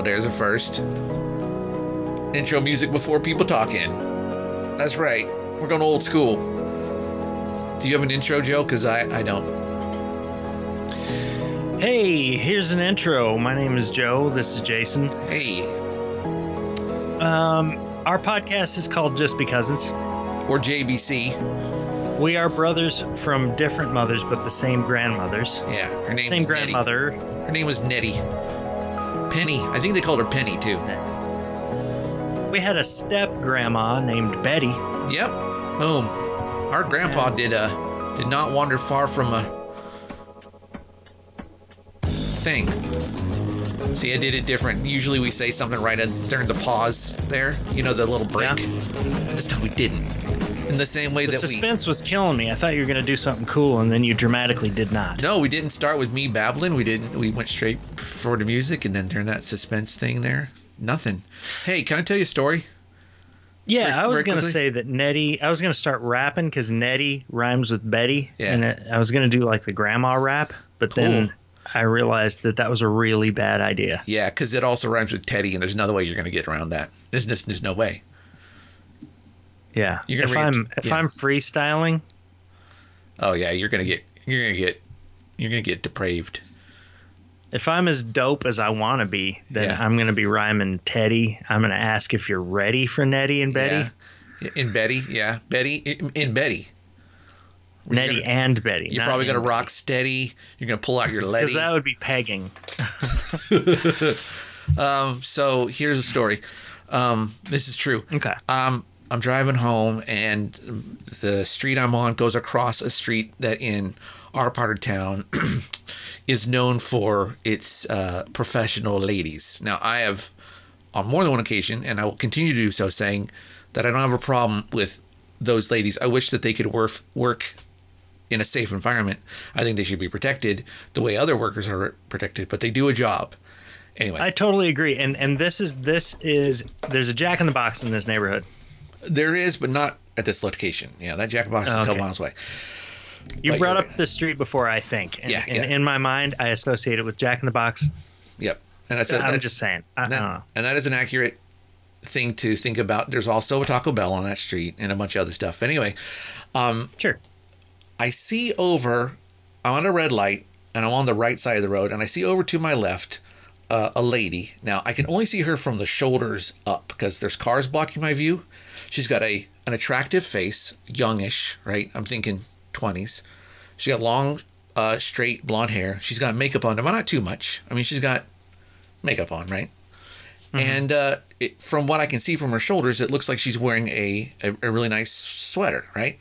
Oh, there's a first. Intro music before people talking. That's right. We're going old school. Do you have an intro, Joe? Because I, I don't. Hey, here's an intro. My name is Joe. This is Jason. Hey. Um, our podcast is called Just Be Cousins. Or JBC. We are brothers from different mothers, but the same grandmothers. Yeah, her name Same grandmother. Nettie. Her name was Nettie. Penny. I think they called her Penny too. We had a step grandma named Betty. Yep. Boom. Our grandpa did uh did not wander far from a thing. See, I did it different. Usually we say something right during the pause there, you know, the little break. This time we didn't. In the same way The that suspense was killing me. I thought you were going to do something cool, and then you dramatically did not. No, we didn't start with me babbling. We didn't we went straight for the music and then during that suspense thing there. Nothing. Hey, can I tell you a story? Yeah, Very- I was going to say that Nettie. I was going to start rapping because Nettie rhymes with Betty, Yeah. and it, I was going to do like the grandma rap, but then I realized that that was a really bad idea. Yeah, because it also rhymes with Teddy, and there's another way you're going to get around that. There's there's no way. Yeah, You're if gonna read- I'm if yeah. I'm freestyling, Oh yeah, you're gonna get you're gonna get you're gonna get depraved. if I'm as dope as I want to be, then Yeah. I'm going to be rhyming Teddy. I'm going to ask if you're ready for Nettie and Betty, Yeah. In Betty, yeah, Betty in, in Betty. Nettie gonna- and Betty. You're probably gonna rock steady. You're gonna pull out your because Letty. that would be pegging. Um, so here's a story. Um, this is true. Okay. Um, I'm driving home, and the street I'm on goes across a street that in our part of town is known for its uh, professional ladies. Now, I have, on more than one occasion, and I will continue to do so, saying that I don't have a problem with those ladies. I wish that they could work work in a safe environment. I think they should be protected the way other workers are protected, but they do a job. Anyway, I totally agree. And and this is this is there's a Jack in the Box in this neighborhood. There is, but not at this location. Yeah, that Jack in the Box is a couple Okay. miles away. You But brought up the street before, I think. And, Yeah, and yeah. in my mind, I associate it with Jack in the Box. Yep, and that's, a, I'm that's just saying. That- and that is an accurate thing to think about. There's also a Taco Bell on that street and a bunch of other stuff. But anyway, um, Sure. I see over. I'm on a red light, and I'm on the right side of the road, and I see over to my left uh, a lady. Now I can only see her from the shoulders up because there's cars blocking my view. She's got a an attractive face, youngish, right? I'm thinking 20s. She got long, uh, straight blonde hair. She's got makeup on, but not too much. I mean, she's got makeup on, right? And uh, it, from what I can see from her shoulders, it looks like she's wearing a, a, a really nice sweater, right?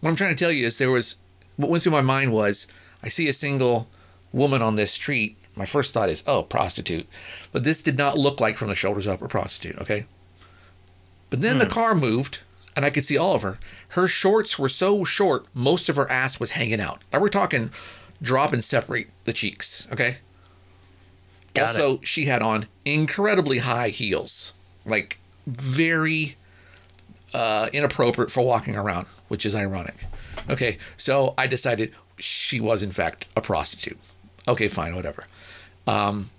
What I'm trying to tell you is there was what went through my mind was I see a single woman on this street. My first thought is, oh, prostitute. But this did not look like from the shoulders up a prostitute, okay? But then the car moved and I could see all of her. Her shorts were so short, most of her ass was hanging out. Now we're talking drop and separate the cheeks, okay? Got also, she had on incredibly high heels, like very uh, inappropriate for walking around, which is ironic. Okay, so I decided she was in fact a prostitute. Okay, fine, whatever. Um,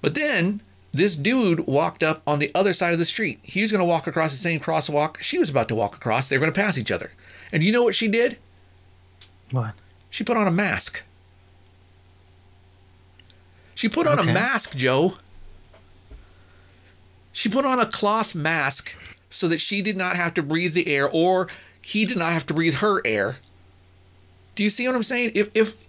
but then this dude walked up on the other side of the street. He was going to walk across the same crosswalk she was about to walk across. They were going to pass each other. And you know what she did? What? She put on a mask. She put on Okay. a mask, Joe. She put on a cloth mask so that she did not have to breathe the air or he did not have to breathe her air. Do you see what I'm saying? If if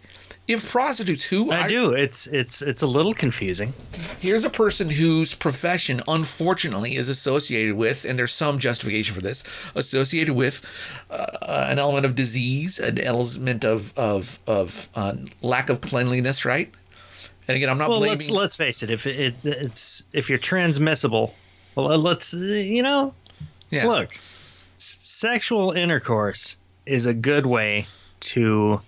if prostitutes who I do. It's it's it's a little confusing. here's a person whose profession unfortunately is associated with and there's some justification for this associated with uh, an element of disease an element of of of uh, lack of cleanliness right and again i'm not Well, blaming let's let's face it. If it, it's if you're transmissible, well, let's you know, yeah. look, sexual intercourse is a good way to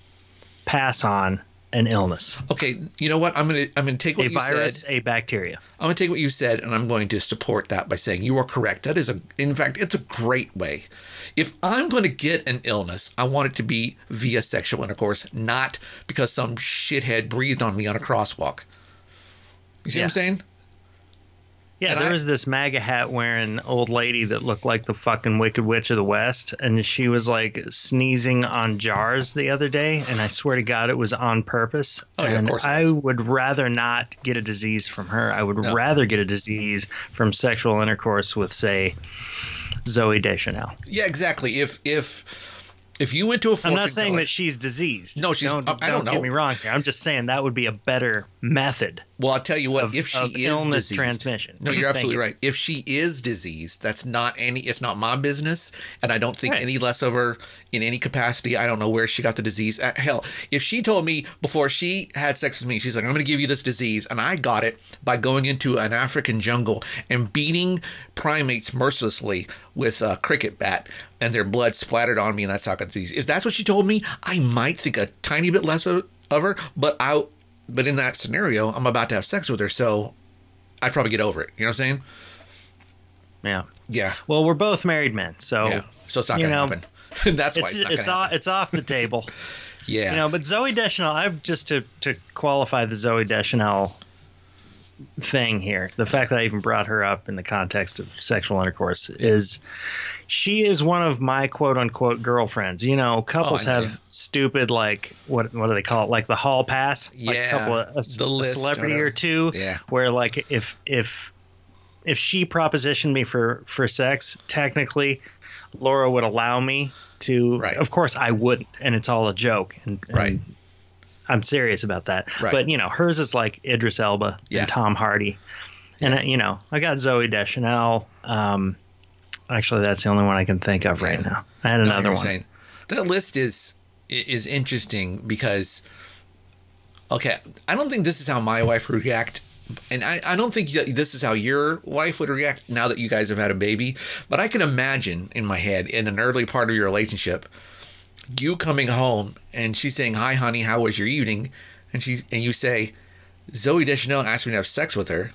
pass on an illness, okay you know what? I'm gonna i'm gonna take what a you virus, said a bacteria. i'm gonna take what you said and i'm going to support that by saying you are correct. That is a in fact it's a great way. If i'm going to get an illness i want it to be via sexual intercourse not because some shithead breathed on me on a crosswalk. You see what i'm saying Yeah, And there I- was this MAGA hat wearing old lady that looked like the fucking Wicked Witch of the West, and she was like sneezing on jars the other day, and I swear to God, it was on purpose. Oh, yeah, of and course it I would rather not get a disease from her. I would No. rather get a disease from sexual intercourse with, say, Zooey Deschanel. Yeah, exactly. If if if you went to a I'm not saying teller- that she's diseased. No, she's- Don't, I- I don't get know. me wrong here. I'm just saying that would be a better method. Well, I'll tell you what. of- if she is illness diseased, transmission. No, you're absolutely you. right. If she is diseased, that's not any. It's not my business, and I don't think Right. any less of her in any capacity. I don't know where she got the disease. Uh, hell, if she told me before she had sex with me, she's like, "I'm going to give you this disease," and I got it by going into an African jungle and beating primates mercilessly with a cricket bat, and their blood splattered on me, and that's how I got the disease. If that's what she told me, I might think a tiny bit less of, of her, but I. But in that scenario, I'm about to have sex with her, so I'd probably get over it. You know what I'm saying? Yeah. Yeah. Well, we're both married men, so Yeah. So it's not going to know, happen. That's why it's it's, not it's going to off, happen. it's off the table. Yeah. You know, but Zooey Deschanel, I've just to to qualify the Zooey Deschanel thing here. The fact that I even brought her up in the context of sexual intercourse is she is one of my quote unquote girlfriends. You know, couples Oh, have stupid like what what do they call it? Like the hall pass. Like Yeah, a couple of a, the a list, celebrity or two. Yeah. Where like if if if she propositioned me for for sex, technically Laura would allow me to. Right. Of course, I wouldn't, and it's all a joke. And, and Right. I'm serious about that. Right. But you know, hers is like Idris Elba Yeah. and Tom Hardy, and uh, you know, I got Zooey Deschanel. Um, actually, that's the only one I can think of right Yeah. now. I had another you're one. saying- that list is is interesting because okay, I don't think this is how my wife would react. And I, I don't think this is how your wife would react now that you guys have had a baby. But I can imagine in my head, in an early part of your relationship, you coming home and she's saying, "Hi, honey, how was your evening?" And she's and you say, "Zooey Deschanel asked me to have sex with her,"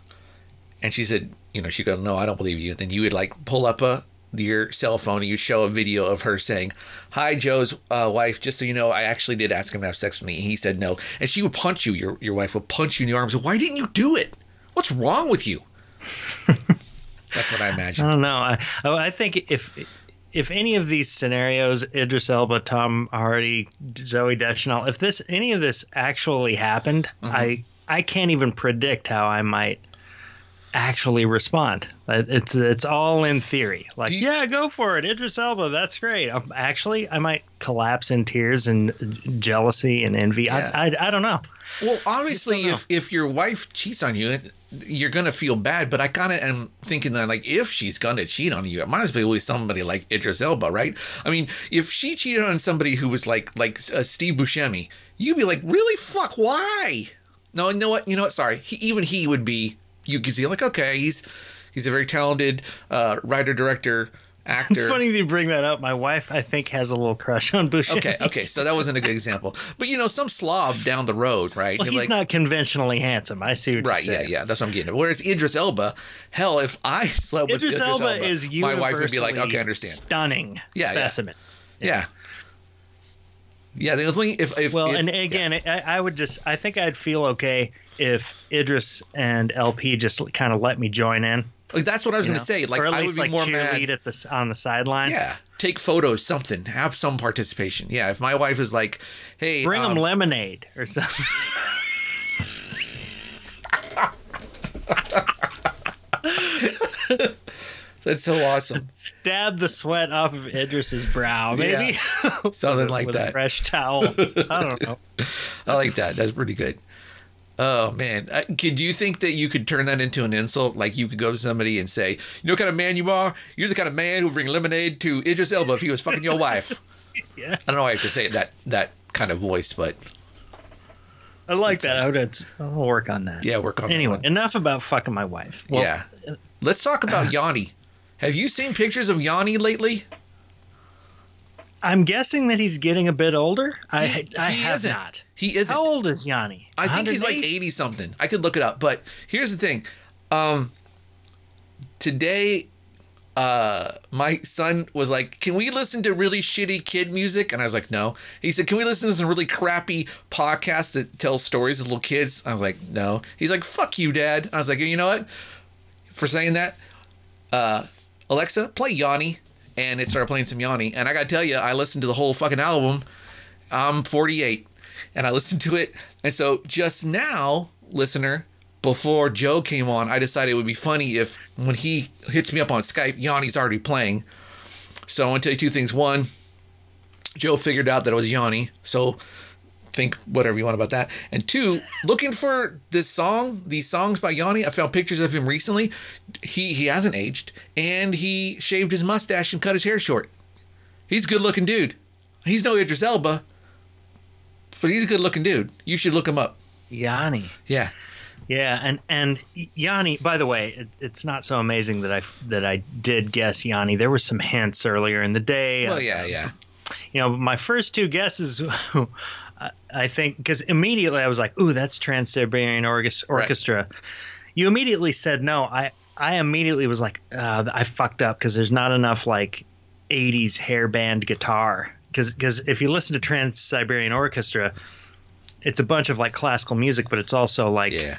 and she said, "You know," she goes, "No, I don't believe you." then you would like pull up a your cell phone and you show a video of her saying, "Hi, Joe's uh, wife. Just so you know, I actually did ask him to have sex with me. And he said no." And she would punch you. Your your wife would punch you in the arms. Why didn't you do it? What's wrong with you? That's what I imagine. I don't know. I I think if if any of these scenarios, Idris Elba, Tom Hardy, Zooey Deschanel, if this any of this actually happened, Mm-hmm. I I can't even predict how I might actually respond. Uh, It's it's all in theory. Like, you- yeah, go for it, Idris Elba. That's great. Um, actually, I might collapse in tears and jealousy and envy. Yeah. I, I I don't know. Well, obviously, if if your wife cheats on you, you're gonna feel bad. But I kind of am thinking that like if she's gonna cheat on you, it might as well be somebody like Idris Elba, right? I mean, if she cheated on somebody who was like like uh, Steve Buscemi, you'd be like, really, fuck, why? No, you know what? You know what? Sorry, he, even he would be. You could see like, okay, he's he's a very talented uh, writer, director, actor. It's funny that you bring that up. My wife, I think, has a little crush on Buscemi. Okay, okay, so that wasn't a good example. But you know, some slob down the road, right? Well, he's like, not conventionally handsome. I see what Right, yeah, yeah, that's what I'm getting at. Whereas Idris Elba, hell, if I slept with Idris, Idris Elba, Elba, is my wife would be like, okay, I understand. Stunning Yeah, yeah. specimen. Yeah. Yeah, the only if, if Well, if- and again, I, I would just, I think I'd feel okay if Idris and LP just kind of let me join in. Like that's what I was going to say. Like I would be like more mad. at the on the sideline. Yeah, take photos, something, have some participation. Yeah, if my wife is like, hey, Bring um, them lemonade or something. that's so awesome, Dab the sweat off of Idris's brow, maybe. something like that. fresh towel. I don't know. I like that. That's pretty good. Oh man, uh, could you think that you could turn that into an insult? Like you could go to somebody and say, "You know what kind of man you are? You're the kind of man who would bring lemonade to Idris Elba if he was fucking your wife." Yeah. I don't know why I have to say it that that kind of voice, but I like that. I would, I'll work on that. yeah, work on that Anyway, enough about fucking my wife. Well, yeah, let's talk about Yanni. Have you seen pictures of Yanni lately? I'm guessing that he's getting a bit older. I He- I he have isn't. not. He isn't. How old is Yanni? I think he's like 80 something. I could look it up, but here's the thing. Um today uh my son was like, "Can we listen to really shitty kid music?" And I was like, "No." He said, "Can we listen to some really crappy podcasts that tell stories of little kids?" I was like, "No." He's like, "Fuck you, dad." I was like, "You know what? for saying that. Uh, Alexa, play Yanni, and it started playing some Yanni. And I gotta tell you, I listened to the whole fucking album. I'm 48, and I listened to it. And so just now, listener, before Joe came on, I decided it would be funny if when he hits me up on Skype, Yanni's already playing. So I want to tell you two things. One, Joe figured out that it was Yanni, so think whatever you want about that. And two, looking for this song, these songs by Yanni, I found pictures of him recently. He he hasn't aged, and he shaved his mustache and cut his hair short. He's a good looking dude. He's no Idris Elba, but he's a good looking dude. You should look him up. Yanni. Yeah. Yeah, and and Yanni. By the way, it, it's not so amazing that I that I did guess Yanni. There were some hints earlier in the day. Well, yeah, yeah. You know, my first two guesses, I think, because immediately I was like, "Ooh, that's Trans Siberian Orchestra." Right. You immediately said no. I I immediately was like, uh, I fucked up because there's not enough like '80s hair band guitar. Because if you listen to Trans Siberian Orchestra, it's a bunch of like classical music, but it's also like yeah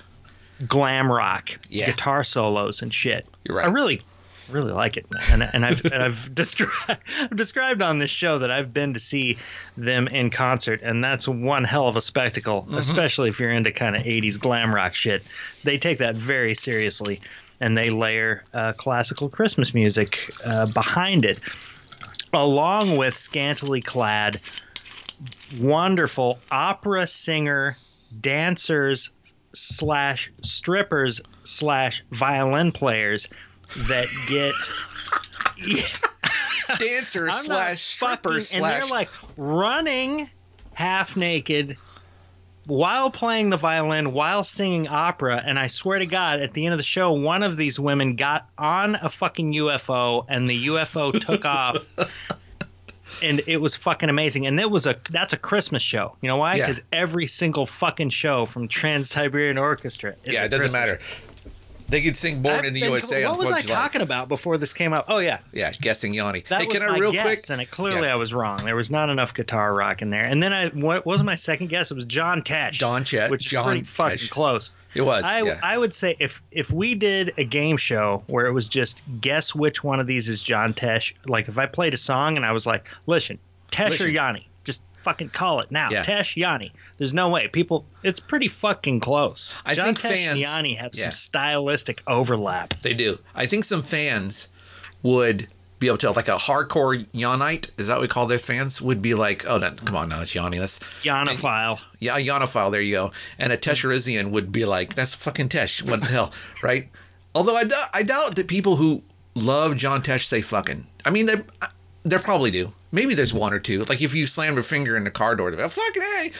glam rock yeah. guitar solos and shit. You're right. I really, really like it, and, and I've and I've described described on this show that I've been to see them in concert, and that's one hell of a spectacle, mm-hmm. especially if you're into kind of '80s glam rock shit. They take that very seriously, and they layer uh, classical Christmas music uh, behind it, along with scantily clad, wonderful opera singer dancers slash strippers slash violin players that get dancers slash strippers and they're like running half naked while playing the violin while singing opera and i swear to god at the end of the show one of these women got on a fucking ufo and the ufo took off and it was fucking amazing. And it was a that's a Christmas show. You know why? Because yeah. every single fucking show from Trans Siberian Orchestra. yeah, it doesn't Christmas. matter. They could sing "Born I've in the been, USA." What was I July. talking about before this came up? Oh yeah, yeah, guessing Yanni. That hey, was can my I real guess, quick? and it, clearly yeah. I was wrong. There was not enough guitar rock in there. And then I what was my second guess? It was John Tesh. John Chet, which John is pretty fucking close. It was. I yeah. I would say if if we did a game show where it was just guess which one of these is John Tesh. Like if I played a song and I was like, listen, Tesh Listen. or Yanni fucking call it now. Yeah. Tesh Yanni. There's no way. People, it's pretty fucking close. I John think Tesh fans- and Yanni have yeah. some stylistic overlap. They do. I think some fans would be able to like a hardcore Yannite. Is that what we call their fans? Would be like, oh, no, come on, now it's Yanni. That's Yannophile. yeah, a Yannophile. There you go. And a Tesherizian would be like, that's fucking Tesh. What the hell, right? Although I, doubt- I doubt that people who love John Tesh say fucking. I mean, they they probably do. Maybe there's one or two. Like if you slam your finger in the car door, they're like, fucking hey.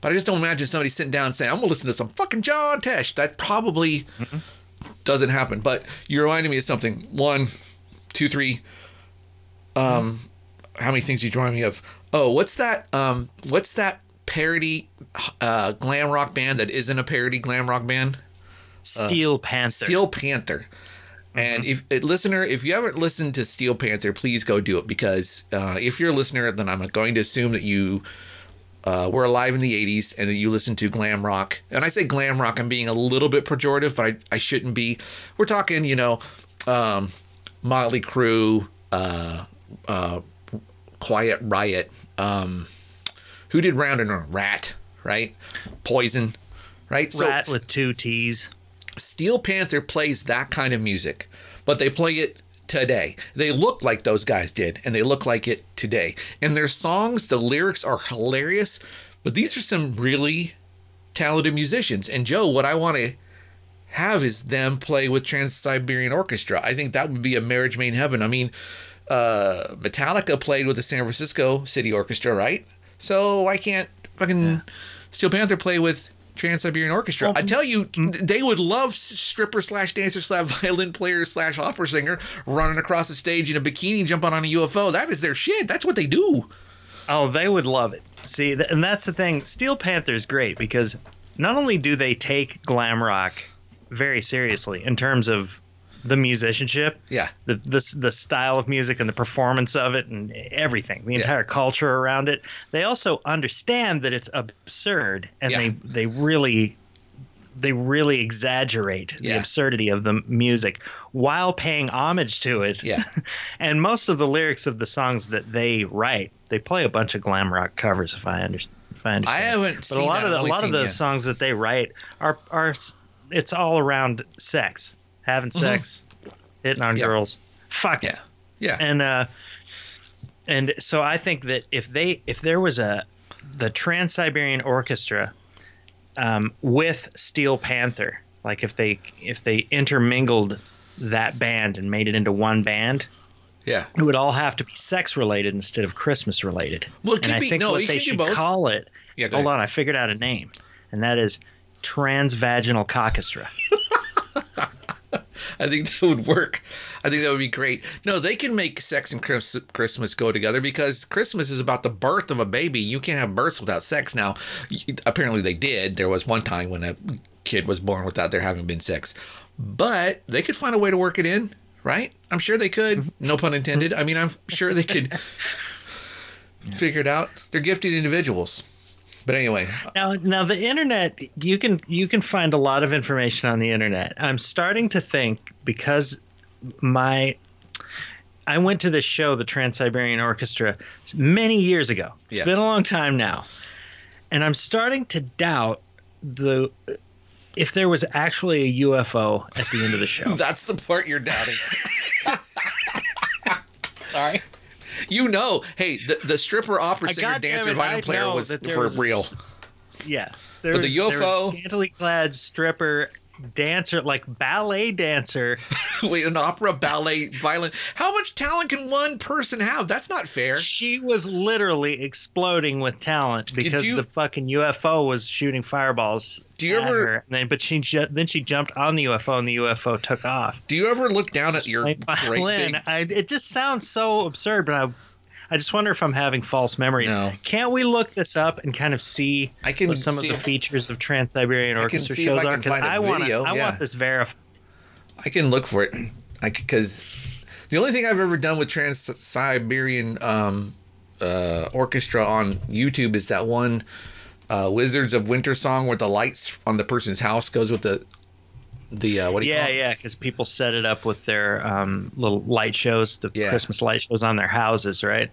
But I just don't imagine somebody sitting down and saying, I'm gonna listen to some fucking John Tesh. That probably doesn't happen. But you're reminding me of something. One, two, three. Um, how many things you remind me of? Oh, what's that? Um, what's that parody uh, glam rock band that isn't a parody glam rock band? Steel Panther. Steel Panther. And if uh, listener, if you haven't listened to Steel Panther, please go do it because uh, if you're a listener, then I'm going to assume that you uh, were alive in the '80s and that you listened to glam rock. And I say glam rock, I'm being a little bit pejorative, but I, I shouldn't be. We're talking, you know, um, Motley Crue, uh, uh, Quiet Riot. Um, who did Round and? Ratt, right? Poison, right? Ratt with two T's. Steel Panther plays that kind of music, but they play it today. They look like those guys did, and they look like it today. And their songs, the lyrics are hilarious, but these are some really talented musicians. And Joe, what I want to have is them play with Trans Siberian Orchestra. I think that would be a marriage made in heaven. I mean, uh, Metallica played with the San Francisco City Orchestra, right? So why can't fucking yeah. Steel Panther play with Trans Siberian Orchestra. I tell you, mm. they would love stripper slash dancer slash violin player slash opera singer running across the stage in a bikini jumping on a UFO. That is their shit. That's what they do. Oh, they would love it. See, and that's the thing. Steel Panther is great because not only do they take glam rock very seriously in terms of the musicianship, yeah, the the the style of music and the performance of it and everything, the entire yeah. culture around it. They also understand that it's absurd, and Yeah. they they really they really exaggerate the absurdity of the music while paying homage to it. Yeah. and most of the lyrics of the songs that they write, they play a bunch of glam rock covers. If I understand, if I understand. I haven't But seen a lot that. of the a lot of the yeah. songs that they write are are it's all around sex, having sex, hitting on Mm-hmm. Yeah. girls, fucking. Yeah. Yeah. And uh, and so I think that if they if there was a the Trans Siberian Orchestra um, with Steel Panther, like if they if they intermingled that band and made it into one band, yeah. it would all have to be sex related instead of Christmas related. Well, it and could I be- think no, what they should call it. Yeah, hold ahead. on, I figured out a name, and that is Transvaginal Cockestra. I think that would work. I think that would be great. No, they can make sex and Christmas go together because Christmas is about the birth of a baby. You can't have births without sex. Now, apparently they did. There was one time when a kid was born without there having been sex, but they could find a way to work it in, right? I'm sure they could. Mm-hmm. No pun intended. Mm-hmm. I mean, I'm sure they could figure it out. They're gifted individuals. But anyway, Now, now the internet, you can you can find a lot of information on the internet. I'm starting to think because my I went to this show, the Trans Siberian Orchestra, many years ago. It's Yeah. been a long time now, and I'm starting to doubt the if there was actually a UFO at the end of the show. that's the part you're doubting. Sorry. You know, hey, the, the stripper, opera singer, dancer, it, I violin player was for was- real. Yeah. There But the was, was UFO scantily clad stripper dancer, like ballet dancer. Wait, an opera, ballet, violin. How much talent can one person have? That's not fair. She was literally exploding with talent because you- the fucking UFO was shooting fireballs. Do you at ever- her. And then, but she ju- then she jumped on the UFO and the UFO took off. Do you ever look down at your violin. big? I, it just sounds so absurd, but I, I just wonder if I'm having false memories. No. Can't we look this up and kind of see I can what some of the if- features of Trans Siberian Orchestra see if I shows can are? Because I want video, I yeah. want this verified. I can look for it. I because the only thing I've ever done with Trans Siberian um, uh, Orchestra on YouTube is that one uh, Wizards of Winter song where the lights on the person's house goes with the the uh, what do you Yeah, call it? yeah, because people set it up with their um, little light shows, the Yeah. Christmas light shows on their houses, right?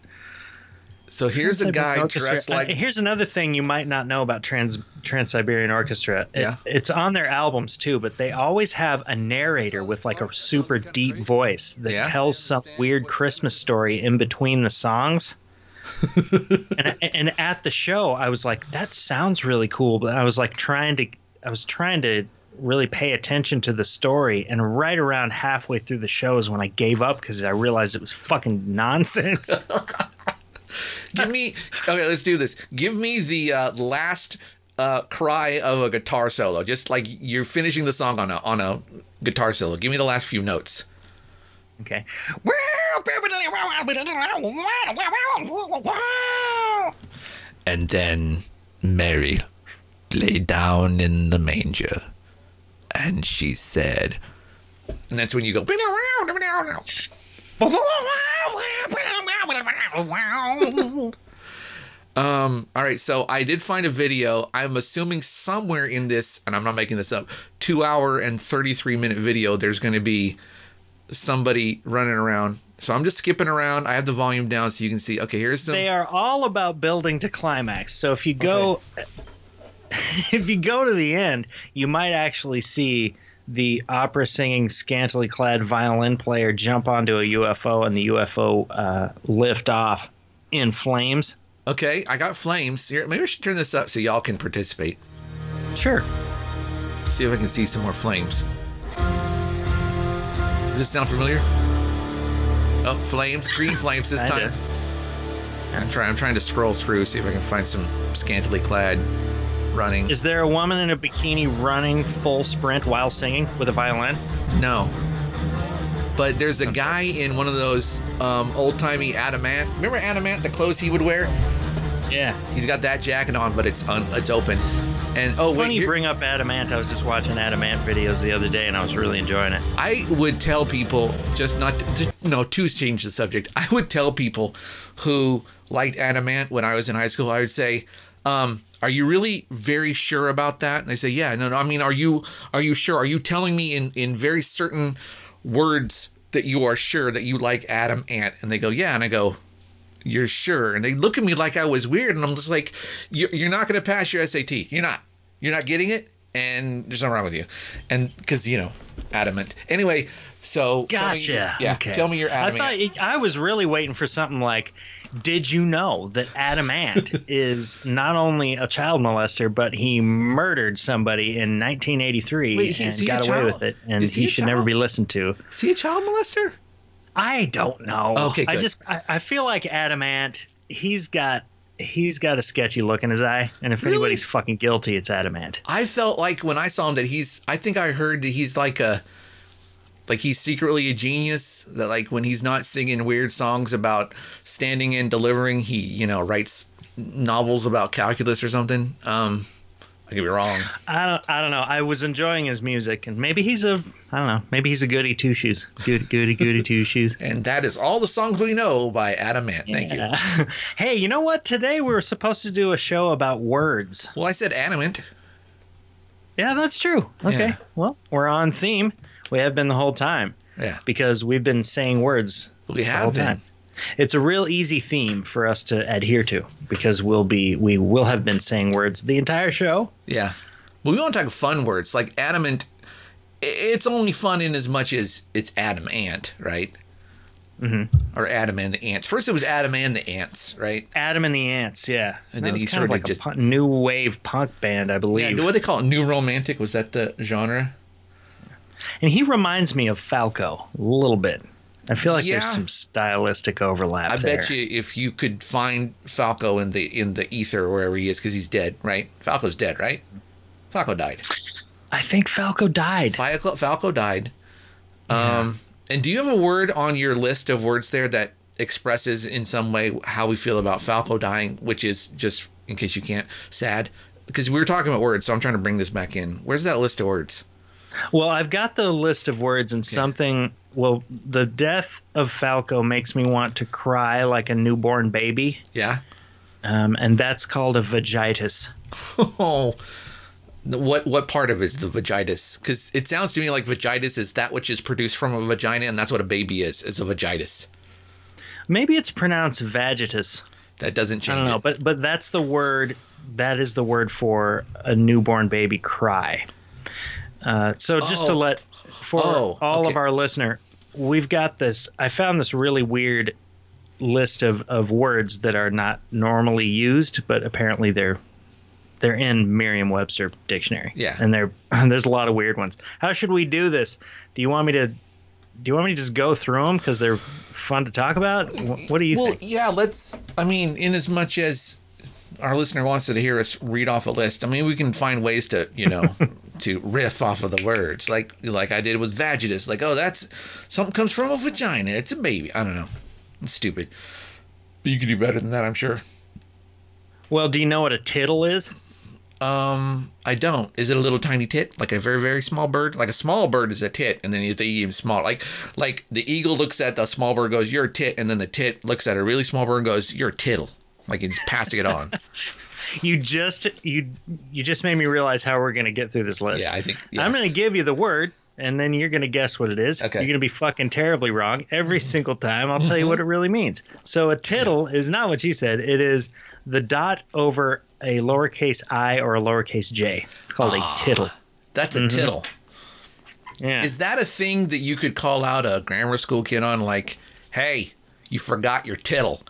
So here's a guy Orchestra- dressed uh, like here's another thing you might not know about Trans Trans Siberian Orchestra. It- Yeah. it's on their albums too, but they always have a narrator with like a super deep voice that Yeah. tells some weird Christmas story in between the songs. and, and at the show, I was like, that sounds really cool, but I was like trying to, I was trying to really pay attention to the story, and right around halfway through the show is when I gave up because I realized it was fucking nonsense. Give me okay. Let's do this. Give me the uh, last uh, cry of a guitar solo, just like you're finishing the song on a on a guitar solo. Give me the last few notes. Okay. And then Mary lay down in the manger, and she said, and that's when you go. Um, all right, so I did find a video. I'm assuming somewhere in this, and I'm not making this up, two hour and 33 minute video, there's going to be somebody running around. So I'm just skipping around. I have the volume down so you can see. Okay, here's some. They are all about building to climax. So if you go if you go to the end, you might actually see the opera singing scantily clad violin player jump onto a UFO and the UFO uh, lift off in flames. Okay, I got flames. Here, maybe I should turn this up so y'all can participate. Sure. See if I can see some more flames. Does this sound familiar? Oh, flames, green flames this time. I'm trying. I'm trying to scroll through, see if I can find some scantily clad running. Is there a woman in a bikini running full sprint while singing with a violin? No. But there's a guy in one of those um, old timey Adam Ant. Remember Adam Ant, the clothes he would wear? Yeah. He's got that jacket on, but it's un- it's open. And oh Funny wait, you bring up Adam Ant. I was just watching Adam Ant videos the other day and I was really enjoying it. I would tell people just not to, just, no to change the subject. I would tell people who liked Adam Ant when I was in high school. I would say, um, Are you really very sure about that? And they say, Yeah, no, no. I mean, are you are you sure? Are you telling me in in very certain words that you are sure that you like Adam Ant? And they go, Yeah. And I go, You're sure? And they look at me like I was weird, and I'm just like, You're, you're not going to pass your SAT. You're not. You're not getting it, and there's nothing wrong with you. And because you know, adamant. Anyway, so tell me- Gotcha. yeah. Okay. Tell me your I thought Ant. I was really waiting for something like, "Did you know that Adam Ant is not only a child molester, but he murdered somebody in 1983 Wait, he- and got away with it, and he, he should never be listened to." Is he a child molester? I don't know. Okay, good. I just I, I feel like Adam Ant. He's got he's got a sketchy look in his eye, and if Really? anybody's fucking guilty, it's Adam Ant. I felt like when I saw him that he's. I think I heard that he's like a. Like he's secretly a genius. That like when he's not singing weird songs about standing and delivering, he you know writes novels about calculus or something. Um, I could be wrong. I don't, I don't know. I was enjoying his music, and maybe he's a, I don't know, maybe he's a goody two shoes, goody goody goody two shoes. And that is all the songs we know by Adam Ant. Thank you. Hey, you know what? Today we were supposed to do a show about words. Well, I said adamant. Yeah, that's true. Okay, Yeah. well, we're on theme. We have been the whole time Yeah, because we've been saying words we the whole have been. time. It's a real easy theme for us to adhere to because we'll be we will have been saying words the entire show. Yeah. But we want to talk fun words. Like adamant, it's only fun in as much as it's Adam Ant, right? Mm-hmm. Or Adam and the Ants. First it was Adam and the Ants, right? Adam and the Ants, yeah. And That then he sort of like just- a punk, new wave punk band, I believe. Yeah, what do they call it? New romantic? Was that the genre? And he reminds me of Falco a little bit. I feel like Yeah. there's some stylistic overlap I there. bet you if you could find Falco in the in the ether wherever he is, because he's dead, right? Falco's dead, right? Falco died. I think Falco died. Falco, Falco died. Um, and do you have a word on your list of words there that expresses in some way how we feel about Falco dying, which is just in case you can't sad? Because we were talking about words, so I'm trying to bring this back in. Where's that list of words? Well, I've got the list of words and something. Well, the death of Falco makes me want to cry like a newborn baby, Yeah. um, and that's called a vagitis. Oh, what what part of it is the vagitis? Because it sounds to me like vagitis is that which is produced from a vagina, and that's what a baby is. Is a vagitis. Maybe it's pronounced vagitus. That doesn't change. I don't know, it. but but that's the word. That is the word for a newborn baby cry. Uh, so just to Oh. let for Oh, all of our listener, we've got this. I found this really weird list of of words that are not normally used, but apparently they're they're in Merriam-Webster dictionary. Yeah. and they're there's a lot of weird ones. How should we do this? Do you want me to? Do you want me to just go through them because they're fun to talk about? What do you Well, think? yeah, let's. I mean, in as much as our listener wants to hear us read off a list, I mean, we can find ways to, you know, to riff off of the words, like like I did with vagitus. Like, oh, that's something comes from a vagina. It's a baby. I don't know. It's stupid. But you could do better than that, I'm sure. Well, do you know what a tittle is? Um, I don't. Is it a little tiny tit, like a very very small bird? Like a small bird is a tit, and then the even small. Like like the eagle looks at the small bird, goes, "You're a tit," and then the tit looks at a really small bird and goes, "You're a tittle." Like it's passing it on. You just you you just made me realize how we're gonna get through this list. Yeah, I think. Yeah. I'm gonna give you the word, and then you're gonna guess what it is. Okay. You're gonna be fucking terribly wrong every single time. I'll tell you what it really means. So a tittle is not what you said. It is the dot over a lowercase i or a lowercase j. It's called a ah, tittle. That's a mm-hmm. tittle. Yeah. Is that a thing that you could call out a grammar school kid on? Like, hey, you forgot your tittle.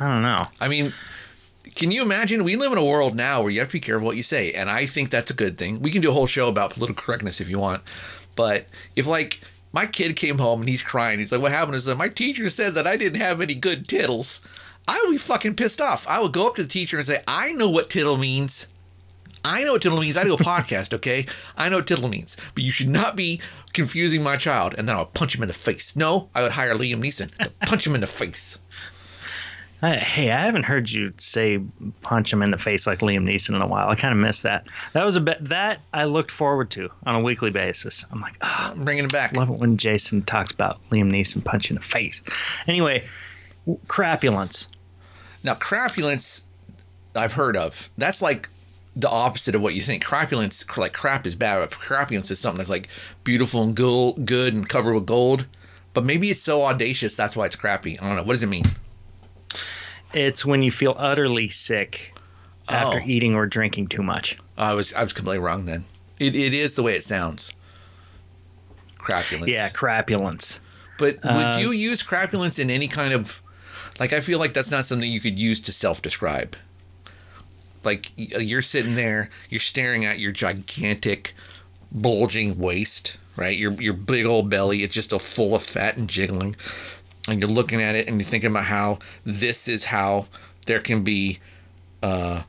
I don't know. I mean, can you imagine? We live in a world now where you have to be careful what you say, and I think that's a good thing. We can do a whole show about political correctness if you want, but if like my kid came home and he's crying, he's like, "What happened?" Is that my teacher said that I didn't have any good tittles. I would be fucking pissed off. I would go up to the teacher and say, "I know what tittle means." I know what tittle means. I do a podcast, okay? I know what tittle means. But you should not be confusing my child. And then I would punch him in the face. No, I would hire Liam Neeson to punch him in the face. I, hey, I haven't heard you say punch him in the face like Liam Neeson in a while. I kind of missed that. That was a bit that I looked forward to on a weekly basis. I'm like, ah, I'm bringing it back. love it when Jason talks about Liam Neeson punching the face. Anyway, crapulence. Now, crapulence, I've heard of. That's like the opposite of what you think. Crapulence, like crap, is bad. But crapulence is something that's like beautiful and good and covered with gold. But maybe it's so audacious that's why it's crappy. I don't know. What does it mean? It's when you feel utterly sick after Oh. eating or drinking too much. I was I was completely wrong then. It, it is the way it sounds. Crapulence. Yeah, crapulence. But would Uh, you use crapulence in any kind of like I feel like that's not something you could use to self-describe. Like you're sitting there, you're staring at your gigantic bulging waist, right? Your your big old belly, it's just a full of fat and jiggling. And you're looking at it and you're thinking about how this is how there can be uh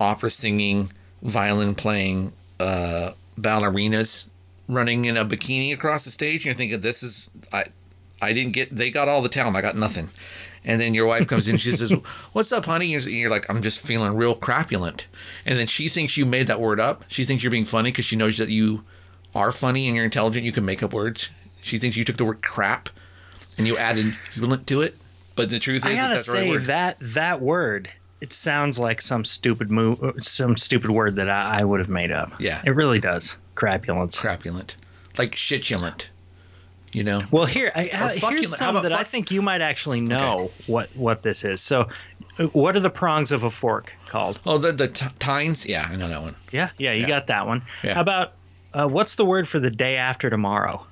opera singing, violin playing, uh ballerinas running in a bikini across the stage. And you're thinking this is I I didn't get they got all the talent. I got nothing. And then your wife comes in she says what's up honey? And you're like I'm just feeling real crapulent and then she thinks you made that word up. She thinks you're being funny because she knows that you are funny and you're intelligent. You can make up words. She thinks you took the word crap and you added ulent to it but the truth is I gotta right say word that that word. It sounds like some stupid move, some stupid word that I, I would have made up. Yeah. it really does. Crapulence. crapulent like shitulent you know Well, here, I, here's some that I think you might actually know what what this is. So, uh, what are the prongs of a fork called? oh the the t- tines yeah I know that one Yeah, yeah, you Yeah. got that one. Yeah. How about uh, what's the word for the day after tomorrow?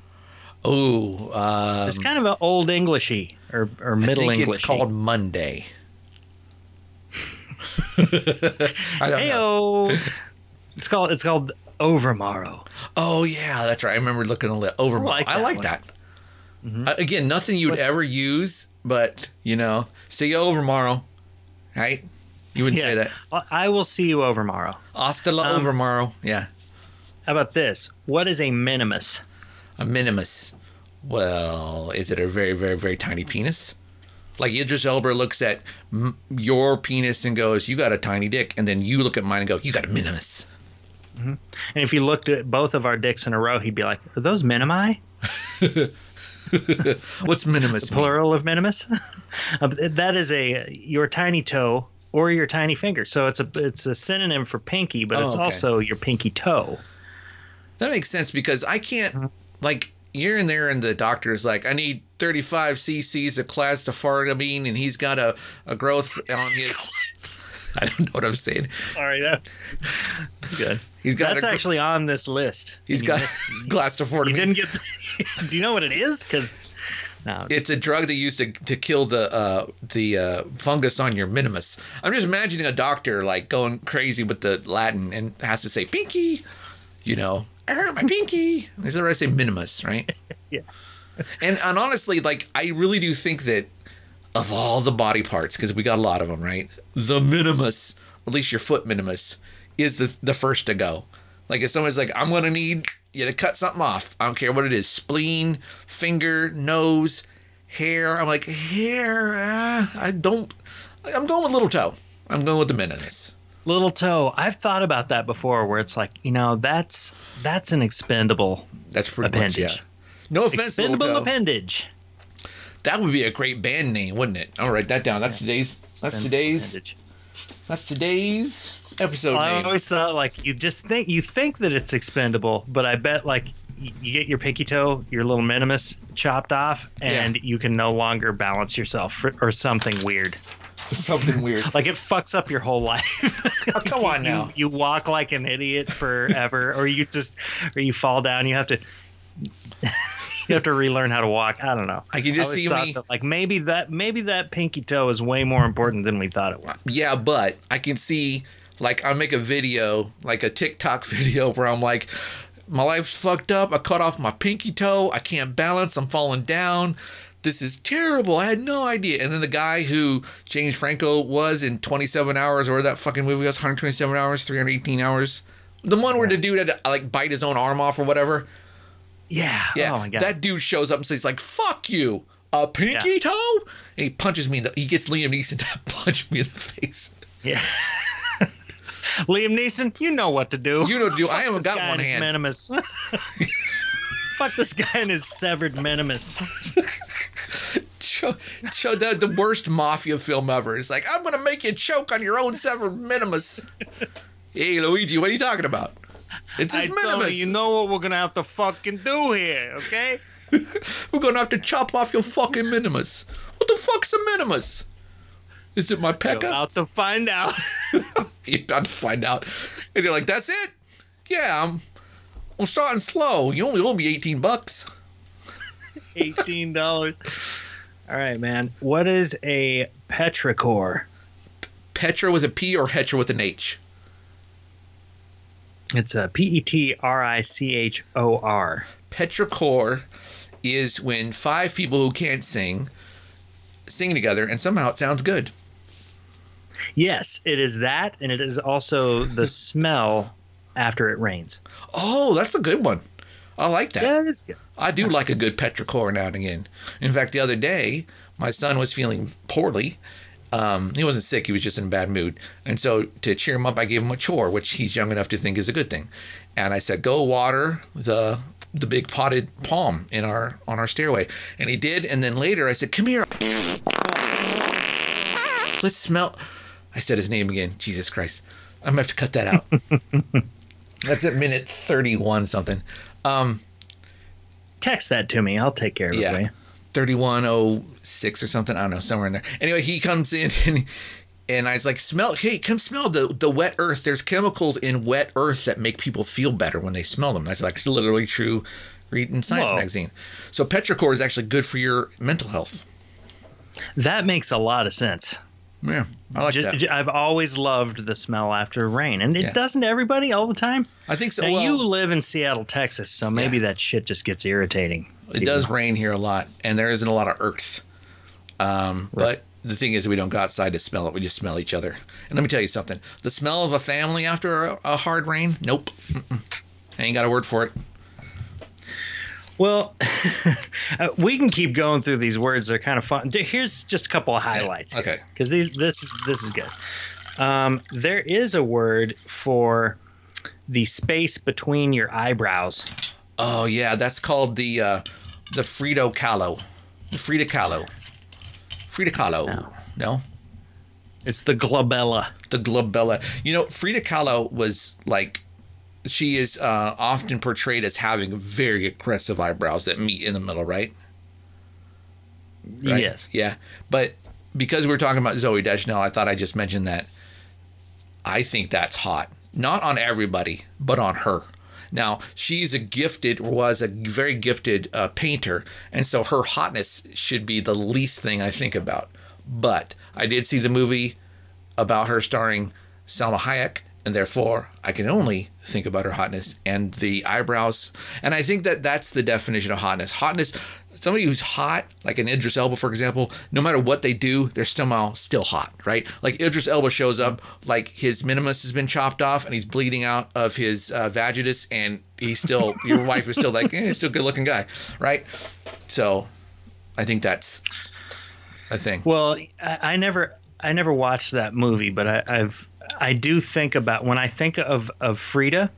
Oh um, It's kind of an old Englishy or or I middle think English. it's called Monday. I don't know. Heyo. it's called it's called overmorrow. Oh yeah, that's right. I remember looking at the over. I like I that like one. that. Uh, again, nothing you would ever use, but you know, see you over tomorrow, right? You wouldn't say that. I will see you overmorrow. Hasta la Um, over tomorrow. Yeah, How about this? What is a minimus? A minimus. Well, is it a very, very, very tiny penis? Like Idris Elba looks at m- your penis and goes, "You got a tiny dick," and then you look at mine and go, "You got a minimus." And if you looked at both of our dicks in a row, he'd be like, "Are those minimi? What's minimus? mean? Plural of minimus? Uh, that is a your tiny toe or your tiny finger. So it's a it's a synonym for pinky, but Oh, it's okay. also your pinky toe. That makes sense because I can't like you're in there and the doctor's like, I need 35 cc's of clastifardamine and he's got a, a growth on his. I don't know what I'm saying. Sorry, that good. He's got That's a actually on this list. He's got missed- clastifardamine. You didn't get. do you know what it is? Because no, It's a drug they use to, to kill the uh, the uh, fungus on your minimus. I'm just imagining a doctor like going crazy with the Latin and has to say pinky, you know, "Er, my pinky. Is that right? I say minimus, right? Yeah. And and honestly, like I really do think that of all the body parts, because we got a lot of them, right? The minimus, at least your foot minimus, is the the first to go. Like if someone's like, I'm gonna need you to cut something off. I don't care what it is, spleen, finger, nose, hair. I'm like hair. Uh, I don't. I'm going with little toe. I'm going with the minimus. Little toe. I've thought about that before, where it's like you know that's that's an expendable That's pretty much yeah. No offense, expendable appendage. That would be a great band name, wouldn't it? I'll write that down. That's today's. That's today's. appendage. That's today's episode I name. always thought like you just think you think that it's expendable, but I bet like you get your pinky toe, your little minimus chopped off, and you can no longer balance yourself for, or something weird. Something weird. Like it fucks up your whole life. Oh, come on you, now. you walk like an idiot forever, or you just or you fall down. You have to you have to relearn how to walk. I don't know. I can just always see me- that, like maybe that maybe that pinky toe is way more important than we thought it was. Yeah, but I can see like I make a video, like a TikTok video where I'm like, my life's fucked up. I cut off my pinky toe. I can't balance. I'm falling down. This is terrible. I had no idea. And then the guy who James Franco was in 27 hours, or that fucking movie was 127 hours, 318 hours. The one where the dude had to like bite his own arm off or whatever. Yeah. Yeah, Oh my god. that dude shows up and says like, "Fuck you, a pinky Yeah. toe," and he punches me in the. He gets Liam Neeson to punch me in the face. Yeah. Liam Neeson, you know what to do. You know, to do I haven't got one hand. Minimus. Fuck this guy and his severed minimus. Cho- cho- the, the worst mafia film ever. It's like, I'm going to make you choke on your own severed minimus. hey, Luigi, what are you talking about? It's his I minimus. you, you know what we're gonna have to fucking do here, okay? We're going to have to chop off your fucking minimus. What the fuck's a minimus? Is it my You're pecker? about to find out. You're about to find out. And you're like, that's it? Yeah, I'm, I'm starting slow. You only owe me 18 bucks. Eighteen dollars. All right, man. What is a petrichor? Petra with a P or Hetra with an H? It's a P E T R I C H O R. Petrichor is when five people who can't sing sing together and somehow it sounds good. Yes, it is that, and it is also the smell after it rains. Oh, that's a good one. I like that. Yeah, it's good. I do like a good petrichor now and again. In fact, the other day, my son was feeling poorly. Um, he wasn't sick; he was just in a bad mood. And so, to cheer him up, I gave him a chore, which he's young enough to think is a good thing. And I said, "Go water the the big potted palm in our on our stairway." And he did. And then later, I said, "Come here, let's smell." I said his name again. Jesus Christ! I'm gonna have to cut that out. That's at minute thirty-one something. Um, Text that to me. I'll take care of it yeah. 3106 or something. I don't know, somewhere in there. Anyway, he comes in and and I was like, smell, hey, come smell the, the wet earth. There's chemicals in wet earth that make people feel better when they smell them. That's like literally true. Read in Science Whoa. magazine. So petrichor is actually good for your mental health. That makes a lot of sense. Yeah, I like Ju- that. I've always loved the smell after rain, and it Yeah. doesn't to everybody all the time. I think so. now well, you live in Seattle, Texas, so maybe Yeah. that shit just gets irritating. it does rain here a lot, and there isn't a lot of earth. Um, But the thing is, we don't go outside to smell it. We just smell each other. And let me tell you something: the smell of a family after a, a hard rain, nope, Mm-mm. I ain't got a word for it. Well, uh, we can keep going through these words. They're kind of fun. Here's just a couple of highlights. okay. Because this this is good. Um, there is a word for the space between your eyebrows. Oh yeah, that's called the uh, the Frito Kahlo, the Frida Kahlo, Frida Kahlo. No. no, It's the glabella. the glabella. You know, Frida Kahlo was like, she is uh, often portrayed as having very aggressive eyebrows that meet in the middle, right? Right? Yes. Yeah, but because we're talking about Zooey Deschanel, I thought I just mentioned that. I think that's hot. Not on everybody, but on her. Now she's a gifted, was a very gifted uh, painter, and so her hotness should be the least thing I think about. But I did see the movie about her starring Salma Hayek, and therefore I can only think about her hotness and the eyebrows. And I think that that's the definition of hotness. Hotness, somebody who's hot, like an Idris Elba, for example, no matter what they do, they're somehow still hot, right? Like Idris Elba shows up, like his minimus has been chopped off and he's bleeding out of his uh, vagitus, and he's still, your wife is still like, eh, he's still a good looking guy, right? So I think that's a thing. Well, I, I never I never watched that movie, but I, I've I do think about when I think of of Frida.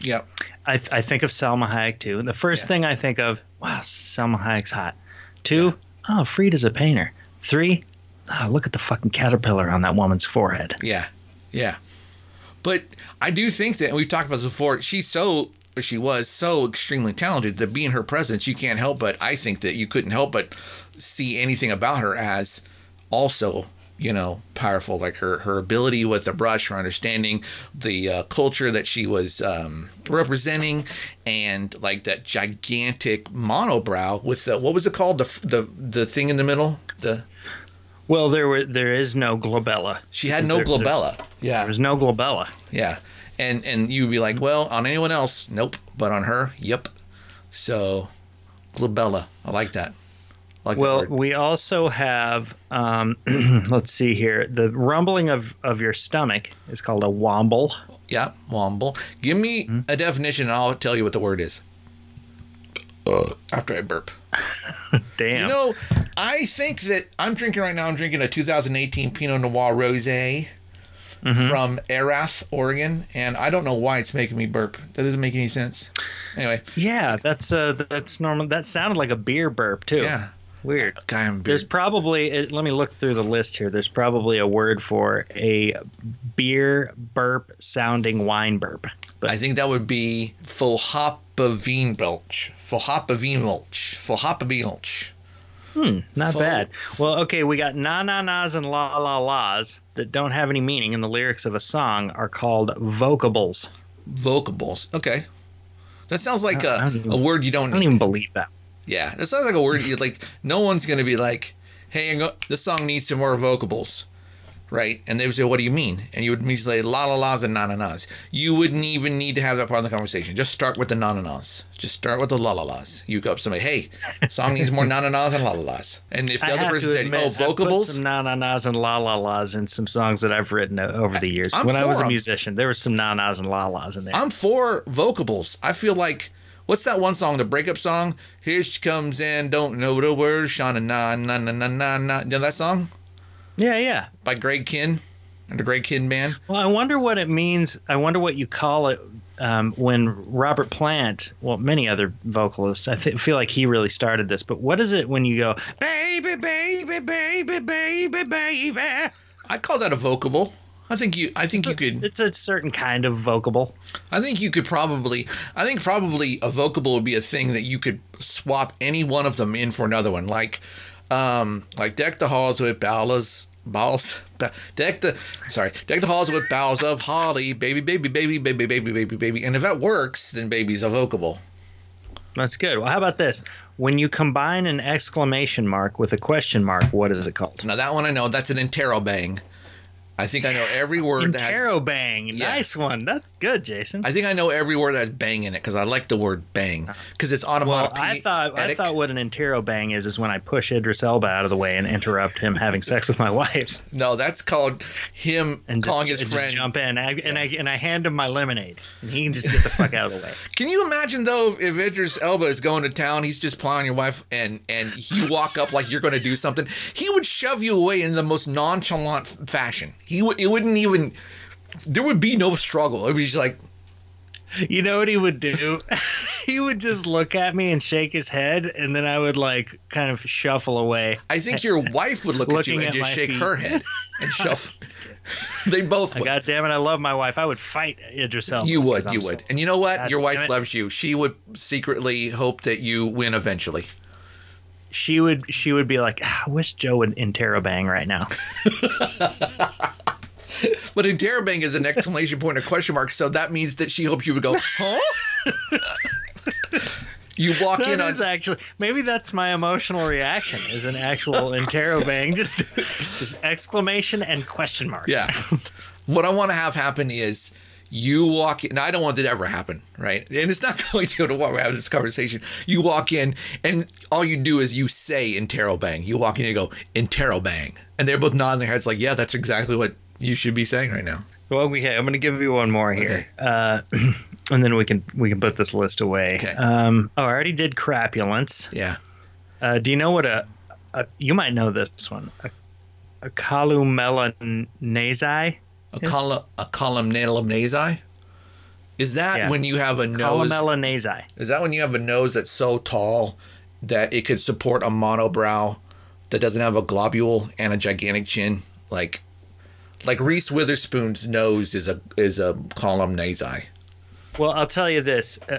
Yep. I, I think of Salma Hayek too. The first Yeah. thing I think of, wow, Salma Hayek's hot. Two, oh, Frida's a painter. Three, oh, look at the fucking caterpillar on that woman's forehead. Yeah, yeah. But I do think that we've talked about this before. She's so, or she was so extremely talented that being her presence, you can't help but. I think that you couldn't help but see anything about her as also, you know, powerful. Like her her ability with the brush, her understanding the uh, culture that she was um, representing, and like that gigantic monobrow with the, what was it called the the the thing in the middle the. Well, there were there is no glabella. She had no there- glabella. Yeah. There's no glabella. Yeah. And and you'd be like, well, on anyone else, nope. But on her, yep. So, glabella. I like that. Like Well, we also have, um, let's see here, the rumbling of, of your stomach is called a womble. yeah, womble. Give me Hmm? a definition, and I'll tell you what the word is. After I burp. Damn. You know, I think that I'm drinking right now. I'm drinking a 2018 Pinot Noir Rosé Mm-hmm. from Erath, Oregon, and I don't know why it's making me burp. That doesn't make any sense. Anyway, yeah, that's uh, that's normal. That sounded like a beer burp too. Yeah. Weird. Guy on There's probably uh, let me look through the list here. There's probably a word for a beer burp sounding wine burp. But I think that would be Volhapavinbelch. Volhapavinbelch. Volhapavinbelch. Hmm, not Full- bad. Well, okay, we got na na nas and la la las that don't have any meaning, and the lyrics of a song are called vocables. Vocables. Okay. That sounds like I a, don't even- a word you don't I don't need. even believe that. Yeah, that sounds like a word you like. No one's gonna be like, "Hey, I'm go- this song needs some more vocables," right? And they would say, "What do you mean?" And you would immediately say, "La la las and na na nas." You wouldn't even need to have that part of the conversation. Just start with the na na nas. Just start with the la la las. You go up to somebody, "Hey, song needs more na na nas and la la las." And if the I other person said, admit, "Oh, vocables," some na na nas and la la las in some songs that I've written over the years. I'm when I was a musician, there was some na nas and la las in there. I'm for vocables. I feel like what's that one song, the breakup song? Here she comes in, don't know the words, shana na na na na na na. You know that song yeah, yeah. by Greg Kihn and the Greg Kihn band? Well, I wonder what it means. I wonder what you call it um, when Robert Plant, well, many other vocalists, I th- feel like he really started this. But what is it when you go, baby, baby, baby, baby, baby? I call that a vocable. I think you. I think you could. It's a certain kind of vocable. I think you could probably. I think probably a vocable would be a thing that you could swap any one of them in for another one. Like, um, like deck the halls with balls, balls, ba- deck the. Sorry, deck the halls with boughs of holly, baby, baby, baby, baby, baby, baby, baby. And if that works, then baby's a vocable. That's good. Well, how about this? When you combine an exclamation mark with a question mark, what is it called? Now that one I know. That's an interrobang. I think I know every word that has. Interrobang. Yeah. Nice one. That's good, Jason. I think I know every word that has bang in it because I like the word bang uh-huh. because it's well, automatic. I thought I thought what an intero bang is is when I push Idris Elba out of the way and interrupt him having sex with my wife No, that's called him and calling just, his friend. jump in. I, and I and I hand him my lemonade and he can just get the fuck out of the way. Can you imagine though if Idris Elba is going to town, he's just plowing your wife, and and you walk up like you're going to do something, he would shove you away in the most nonchalant fashion. He would. It wouldn't even. There would be no struggle. It would be just like, You know what he would do? he would just look at me and shake his head, and then I would like kind of shuffle away. I think your wife would look at you and at just shake feet. her head and shuffle. they both would. God damn it! I love my wife. I would fight Idris Elba. You would, you I'm would. so- And you know what? God Your wife loves you. She would secretly hope that you win eventually. She would she would be like, "Ah, I wish Joe would interrobang right now. But interrobang is an exclamation point or question mark, so that means that she hopes you would go, huh? you walk in That on is actually maybe that's my emotional reaction is an actual interrobang, just just exclamation and question mark. Yeah. what I want to have happen is you walk in. Now, I don't want it to ever happen, right? And it's not going to while we're having this conversation. You walk in, and all you do is you say interrobang. You walk in and you go, interrobang. And they're both nodding their heads like, yeah, that's exactly what you should be saying right now. Well, okay, I'm going to give you one more here, Okay. uh, and then we can we can put this list away. Okay. Um, oh, I already did crapulence. Yeah. Uh, do you know what a, a you might know this one a, a columelanazi? A, Yes. column, a columnalumnazi? Is that Yeah. when you have a nose? Columelanazi. Is that when you have a nose that's so tall that it could support a monobrow that doesn't have a globule and a gigantic chin? Like like Reese Witherspoon's nose is a is a column nasi. Well, I'll tell you this, uh,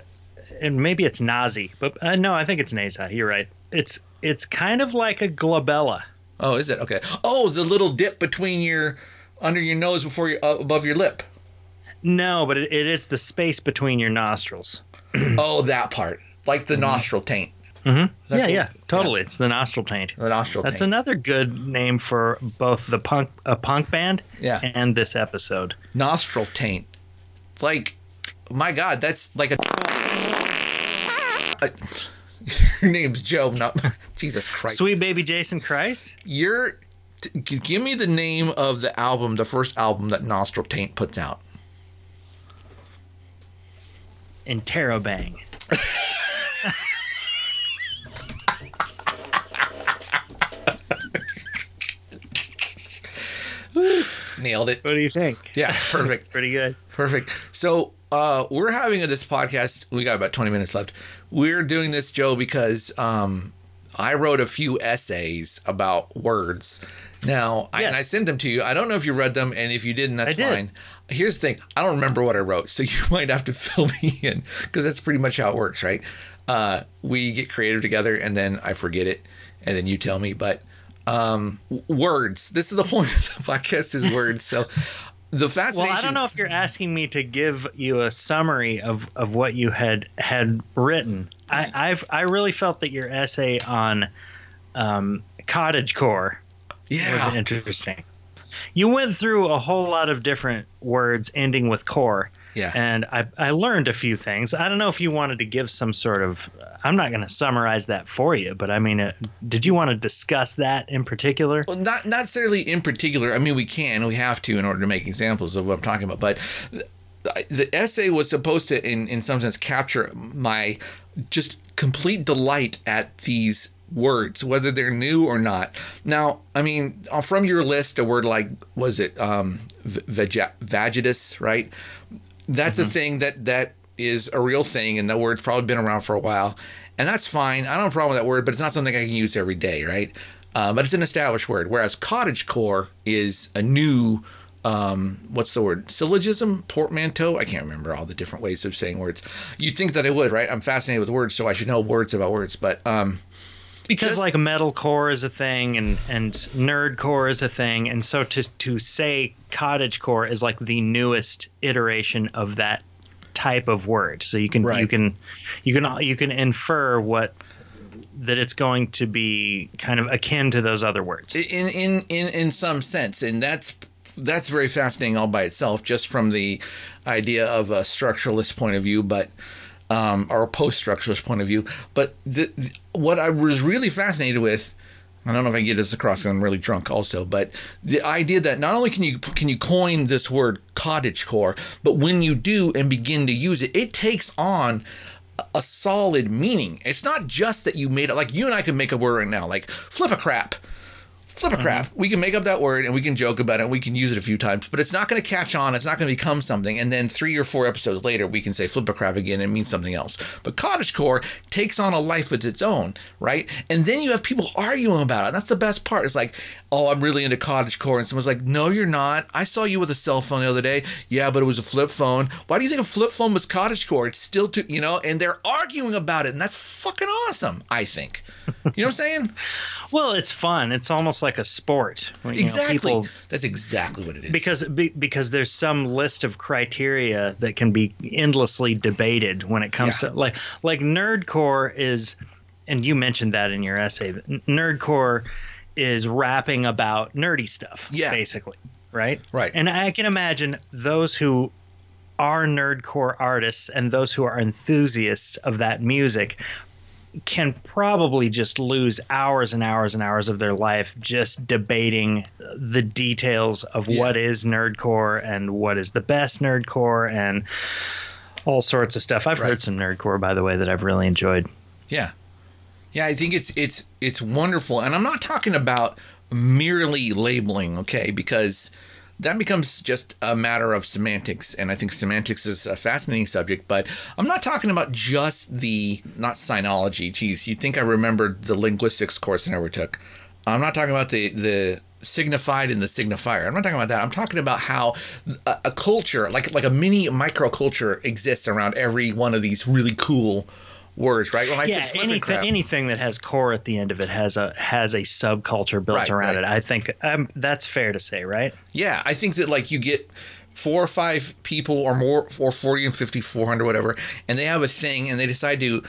and maybe it's Nazi, but uh, no, I think it's Nazi. You're right. It's it's kind of like a glabella. Oh, is it? Okay. Oh, the little dip between your under your nose before you uh, above your lip. No, but it, it is the space between your nostrils. oh, that part. Like the nostril taint. Mm-hmm. Yeah, what- yeah, totally. It's the nostril taint. The nostril That's taint. another good name for both the punk a punk band Yeah. and this episode. nostril taint. It's like, my God, that's like a- your name's Joe, not Jesus Christ. Sweet baby Jason Christ. You're. T- give me the name of the album, the first album that Nostril Taint puts out. Interrobang. Nailed it. What do you think? Yeah, perfect. Pretty good. Perfect. So uh, we're having this podcast. We got about 20 minutes left. We're doing this, Joe, because um, I wrote a few essays about words. Now, I, and I Yes. sent them to you. I don't know if you read them, and if you didn't, that's did. fine. Here's the thing: I don't remember what I wrote, so you might have to fill me in because that's pretty much how it works, right? Uh, we get creative together, and then I forget it, and then you tell me. But um, w- words. This is the point of the podcast is words. So the fascination. Well. I don't know if you're asking me to give you a summary of, of what you had had written. I, I've I really felt that your essay on um, cottagecore Yeah. was interesting. You went through a whole lot of different words ending with core. Yeah. And I, I learned a few things. I don't know if you wanted to give some sort of. I'm not going to summarize that for you, but I mean, uh, did you want to discuss that in particular? Well, not not necessarily in particular. I mean, we can, we have to in order to make examples of what I'm talking about. But the, essay was supposed to, in in some sense, capture my just complete delight at these words, whether they're new or not. Now, I mean, uh, from your list, a word like was it um, vagitus, right? That's a thing that that is a real thing, and that word's probably been around for a while, and that's fine. I don't have a problem with that word, but it's not something I can use every day, right? Uh, but it's an established word. Whereas cottagecore is a new, um, what's the word? Syllogism, portmanteau. I can't remember all the different ways of saying words. You'd think that I would, right? I'm fascinated with words, so I should know words about words. But um, because Just- like metalcore is a thing and and nerdcore is a thing and so to to say cottagecore is like the newest iteration of that type of word so you can you can you can you can infer what that it's going to be kind of akin to those other words in in in in some sense and that's that's very fascinating all by itself just from the idea of a structuralist point of view but um, or a post-structuralist point of view but the, the- what i was really fascinated with I don't know if I can get this across. I'm really drunk, also. But the idea that not only can you can you coin this word cottagecore, but when you do and begin to use it, it takes on a solid meaning. It's not just that you made it. Like you and I can make a word right now, like flip a crap. Flip a crap. Mm-hmm. We can make up that word and we can joke about it and we can use it a few times, but it's not going to catch on. It's not going to become something. And then three or four episodes later, we can say flip a crap again and it means something else. But cottagecore takes on a life of its own, right? And then you have people arguing about it. That's the best part. It's like, oh, I'm really into cottagecore. And someone's like, no, you're not. I saw you with a cell phone the other day. Yeah, but it was a flip phone. Why do you think a flip phone was cottagecore? It's still too, you know, and they're arguing about it. And that's fucking awesome, I think. You know what I'm saying? well it's fun it's almost like a sport You know, exactly. people- That's exactly what it is. because be, because there's some list of criteria that can be endlessly debated when it comes Yeah. to like like nerdcore is and you mentioned that in your essay nerdcore is rapping about nerdy stuff Yeah. basically right Right. and i can imagine those who are nerdcore artists and those who are enthusiasts of that music can probably just lose hours and hours and hours of their life just debating the details of Yeah. what is nerdcore and what is the best nerdcore and all sorts of stuff. I've Right. heard some nerdcore by the way that I've really enjoyed. Yeah. Yeah, I think it's it's it's wonderful. And I'm not talking about merely labeling, okay? Because that becomes just a matter of semantics and I think semantics is a fascinating subject, but I'm not talking about just the not sinology. Geez, you'd think I remembered the linguistics course I never took. I'm not talking about the the signified and the signifier. I'm not talking about that. I'm talking about how a, a culture, like like a mini microculture exists around every one of these really cool words, right? When I yeah, said anything crap, anything that has core at the end of it has a has a subculture built Right, around right. it. I think um, that's fair to say, right? yeah, I think that like you get four or five people or more, or 40 and 50, 400, whatever, and they have a thing and they decide to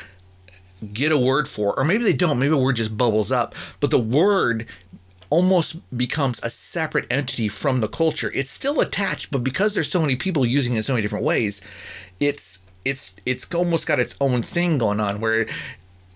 get a word for, it, or maybe they don't, maybe a word just bubbles up, but the word almost becomes a separate entity from the culture. It's still attached, but because there's so many people using it in so many different ways, it's it's it's almost got its own thing going on where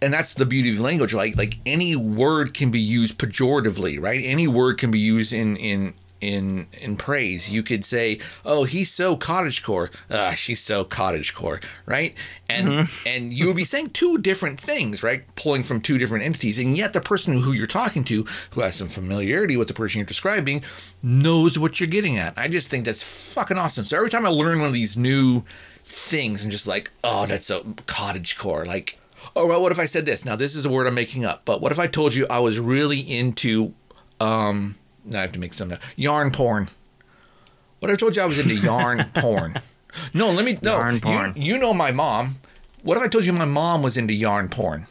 and that's the beauty of language like like any word can be used pejoratively right? Any word can be used in in in in praise. You could say oh he's so cottagecore. Ah she's so cottagecore right? And and you would be saying two different things right? Pulling from two different entities. And yet the person who you're talking to who has some familiarity with the person you're describing knows what you're getting at. I just think that's fucking awesome. So every time i learn one of these new things and just like oh that's so cottagecore like oh, well, what if I said this? Now, this is a word I'm making up, but what if I told you I was really into, um, now I have to make some yarn porn. What if I told you I was into yarn porn? No, let me, no. Yarn you- porn. You, know my mom. What if I told you my mom was into yarn porn?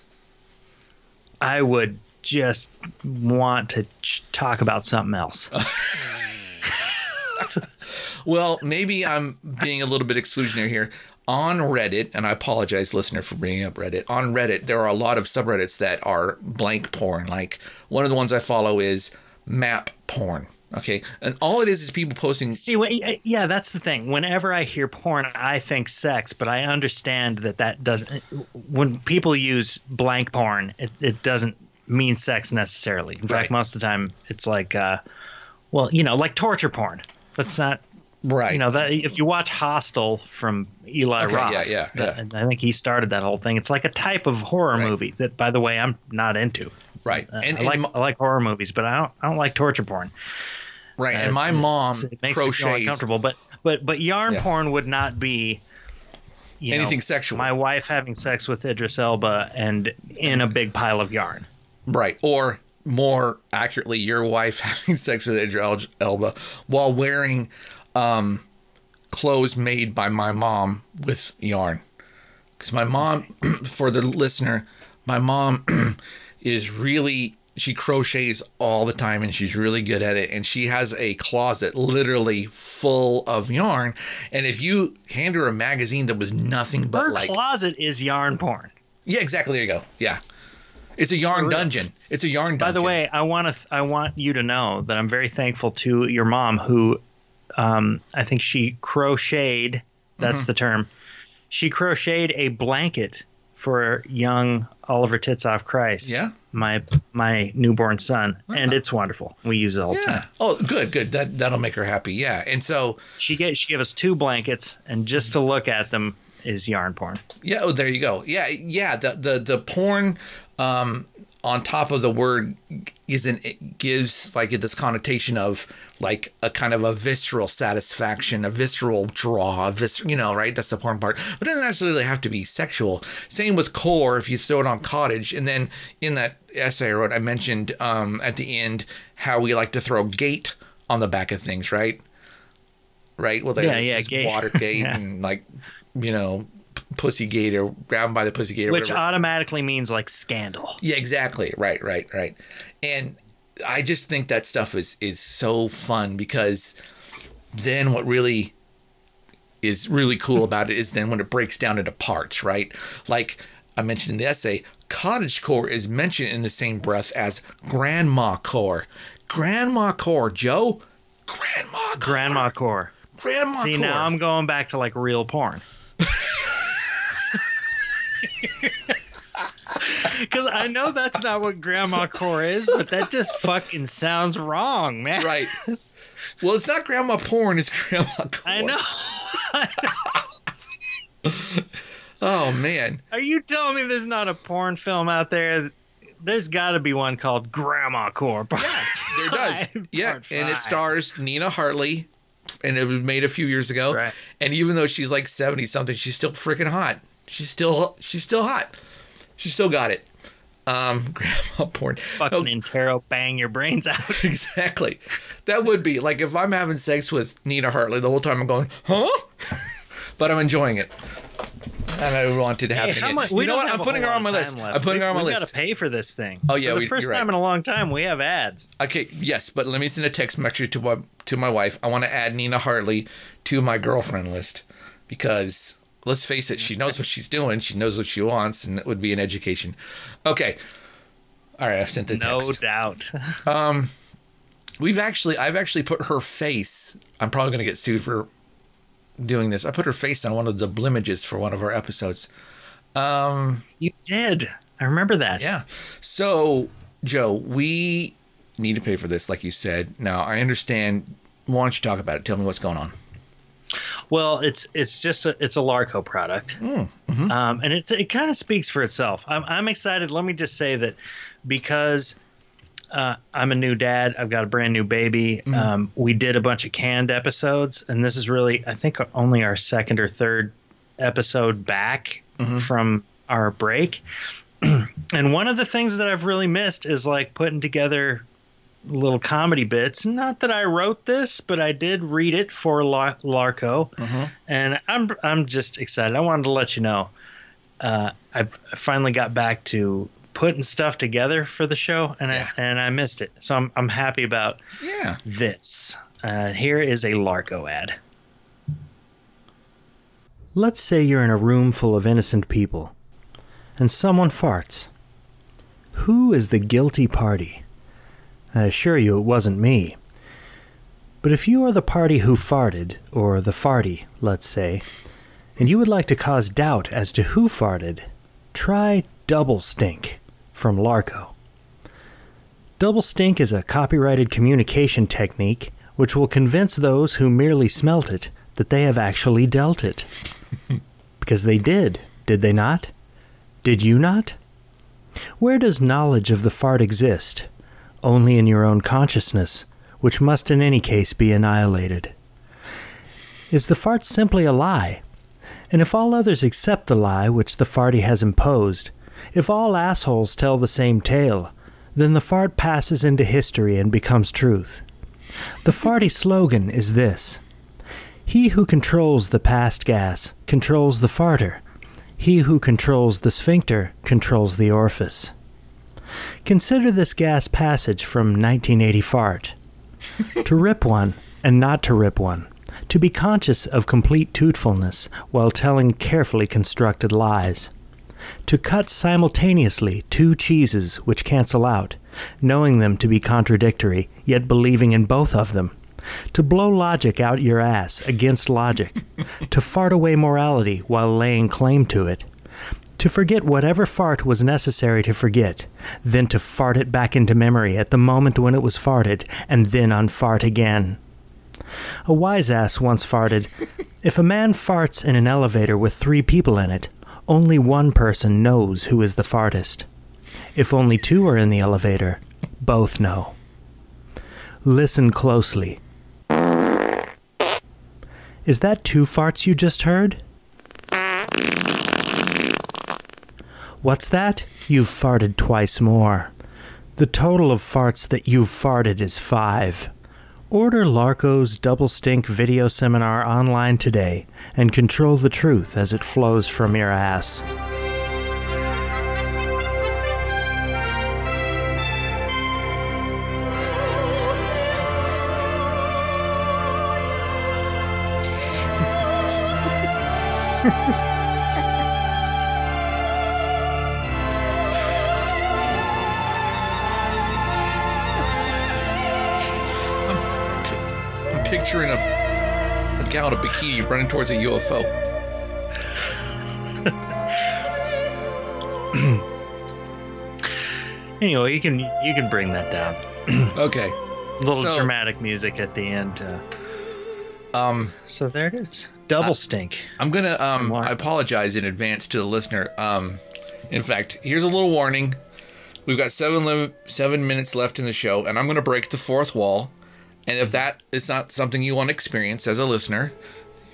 I would just want to ch- talk about something else. Well, maybe I'm being a little bit exclusionary here. On Reddit, and I apologize, listener, for bringing up Reddit. On Reddit, there are a lot of subreddits that are blank porn. Like one of the ones I follow is map porn. Okay, and all it is is people posting. See, yeah, that's the thing. Whenever I hear porn, I think sex, but I understand that that doesn't. When people use blank porn, it, it doesn't mean sex necessarily. In Right. fact, most of the time, it's like, uh, well, you know, like torture porn. That's not. Right. You know that if you watch Hostel from Eli Okay, Roth, yeah, yeah, yeah. I think he started that whole thing. It's like a type of horror Right. movie that, by the way, I'm not into. right. Uh, And, I like and, I like horror movies, but I don't I don't like torture porn. right. Uh, And my mom it makes me feel crochets. uncomfortable. But but but yarn Yeah. porn would not be you know, Anything sexual. My wife having sex with Idris Elba and in a big pile of yarn. Right. Or more accurately, your wife having sex with Idris Elba while wearing um, clothes made by my mom with yarn. Because my mom, for the listener, my mom is really, she crochets all the time and she's really good at it. And she has a closet literally full of yarn. And if you hand her a magazine that was nothing but Her like. closet is yarn porn. Yeah, exactly. There you go. Yeah. It's a yarn dungeon. It's a yarn dungeon. By the way, I want to I want you to know that I'm very thankful to your mom who um, I think she crocheted that's Mm-hmm. the term. She crocheted a blanket for young Oliver Titzoff Christ. Yeah? My my newborn son. And it's wonderful. We use it all the time. Oh, good, good. That that'll make her happy. Yeah. And so, She gave she gave us two blankets, and just to look at them is yarn porn. yeah. Oh, there you go. Yeah, yeah. The the the porn um, on top of the word isn't it gives like this connotation of like a kind of a visceral satisfaction, a visceral draw, a vis- you know, right? That's the porn part. But it doesn't necessarily have to be sexual. Same with core. If you throw it on cottage, and then in that essay I wrote, I mentioned um, at the end how we like to throw gate on the back of things, right? Right. Well, Yeah, there's yeah, this gate. Watergate Yeah. and like you know, pussy gate or grabbed by the pussy gator, Which whatever. automatically means like scandal. Yeah, exactly. Right, right, right. And I just think that stuff is is so fun because then what really is really cool about it is then when it breaks down into parts, right? Like I mentioned in the essay, cottage core is mentioned in the same breath as grandma core. Grandma core, Joe. Grandma core. Grandma core. Grandma See, core. now I'm going back to like real porn. Because I know that's not what grandma core is, but that just fucking sounds wrong, man. right. Well, it's not grandma porn, it's grandma core. I know. Oh man. Are you telling me there's not a porn film out there? There's got to be one called Grandma Core. Yeah, there does. Yeah, and it stars Nina Hartley, and it was made a few years ago. Right. And even though she's like seventy something, she's still freaking hot. She's still she's still hot. She still got it. Um, grandma porn. Fucking Oh, Intero bang your brains out. exactly. That would be like if I'm having sex with Nina Hartley the whole time. I'm going, huh? but I'm enjoying it, and I wanted to happen. Hey, how again. much- you we know what? I'm putting her on my list. left. I'm putting we, her on my we list. We gotta pay for this thing. Oh, yeah, For the we- 1st you're right. time in a long time, we have ads. Okay, yes, but let me send a text message to my to my wife. I want to add Nina Hartley to my girlfriend list because let's face it, she knows what she's doing. She knows what she wants, and it would be an education. Okay, all right, I've sent the No text. No doubt. Um, we've actually, I've actually put her face. I'm probably going to get sued for doing this. I put her face on one of the blimages for one of our episodes. Um, you did. I remember that. Yeah. So, Joe, we need to pay for this, like you said. Now, I understand. Why don't you talk about it? Tell me what's going on. Well, it's it's just a it's a Larco product, Mm-hmm. um, and it's it kind of speaks for itself. I'm I'm excited. Let me just say that because uh, I'm a new dad, I've got a brand new baby. Mm-hmm. Um, we did a bunch of canned episodes, and this is really I think only our second or third episode back Mm-hmm. from our break. and one of the things that I've really missed is like putting together little comedy bits. Not that I wrote this, but I did read it for Lar- Larco, Mm-hmm. and I'm I'm just excited. I wanted to let you know. Uh, I've I finally got back to putting stuff together for the show, and Yeah. I and I missed it. So I'm I'm happy about Yeah. this. Uh, here is a Larco ad. Let's say you're in a room full of innocent people, and someone farts. Who is the guilty party? I assure you it wasn't me. But if you are the party who farted, or the farty, let's say, and you would like to cause doubt as to who farted, try Double Stink from Larco. Double Stink is a copyrighted communication technique which will convince those who merely smelt it that they have actually dealt it. because they did, did they not? Did you not? Where does knowledge of the fart exist? Only in your own consciousness, which must in any case be annihilated. Is the fart simply a lie? And if all others accept the lie which the farty has imposed, if all assholes tell the same tale, then the fart passes into history and becomes truth. The farty slogan is this He who controls the past gas controls the farter. He who controls the sphincter controls the orifice. Consider this gas passage from 1980 Fart. to rip one and not to rip one. To be conscious of complete truthfulness while telling carefully constructed lies. To cut simultaneously two cheeses which cancel out, knowing them to be contradictory, yet believing in both of them. To blow logic out your ass against logic. to fart away morality while laying claim to it. To forget whatever fart was necessary to forget, then to fart it back into memory at the moment when it was farted, and then unfart again. A wise ass once farted If a man farts in an elevator with three people in it, only one person knows who is the fartist. If only two are in the elevator, both know. Listen closely. Is that two farts you just heard? What's that? You've farted twice more. The total of farts that you've farted is five. Order Larco's Double Stink video seminar online today and control the truth as it flows from your ass. picturing a, a gal in a bikini running towards a UFO. Anyway, you can you can bring that down. Okay. A little So- dramatic music at the end. Uh, Um, so there it is. Double stink. I'm gonna um I apologize in advance to the listener. Um in fact, here's a little warning. We've got seven li- seven minutes left in the show, and I'm gonna break the fourth wall. And if that is not something you want to experience as a listener,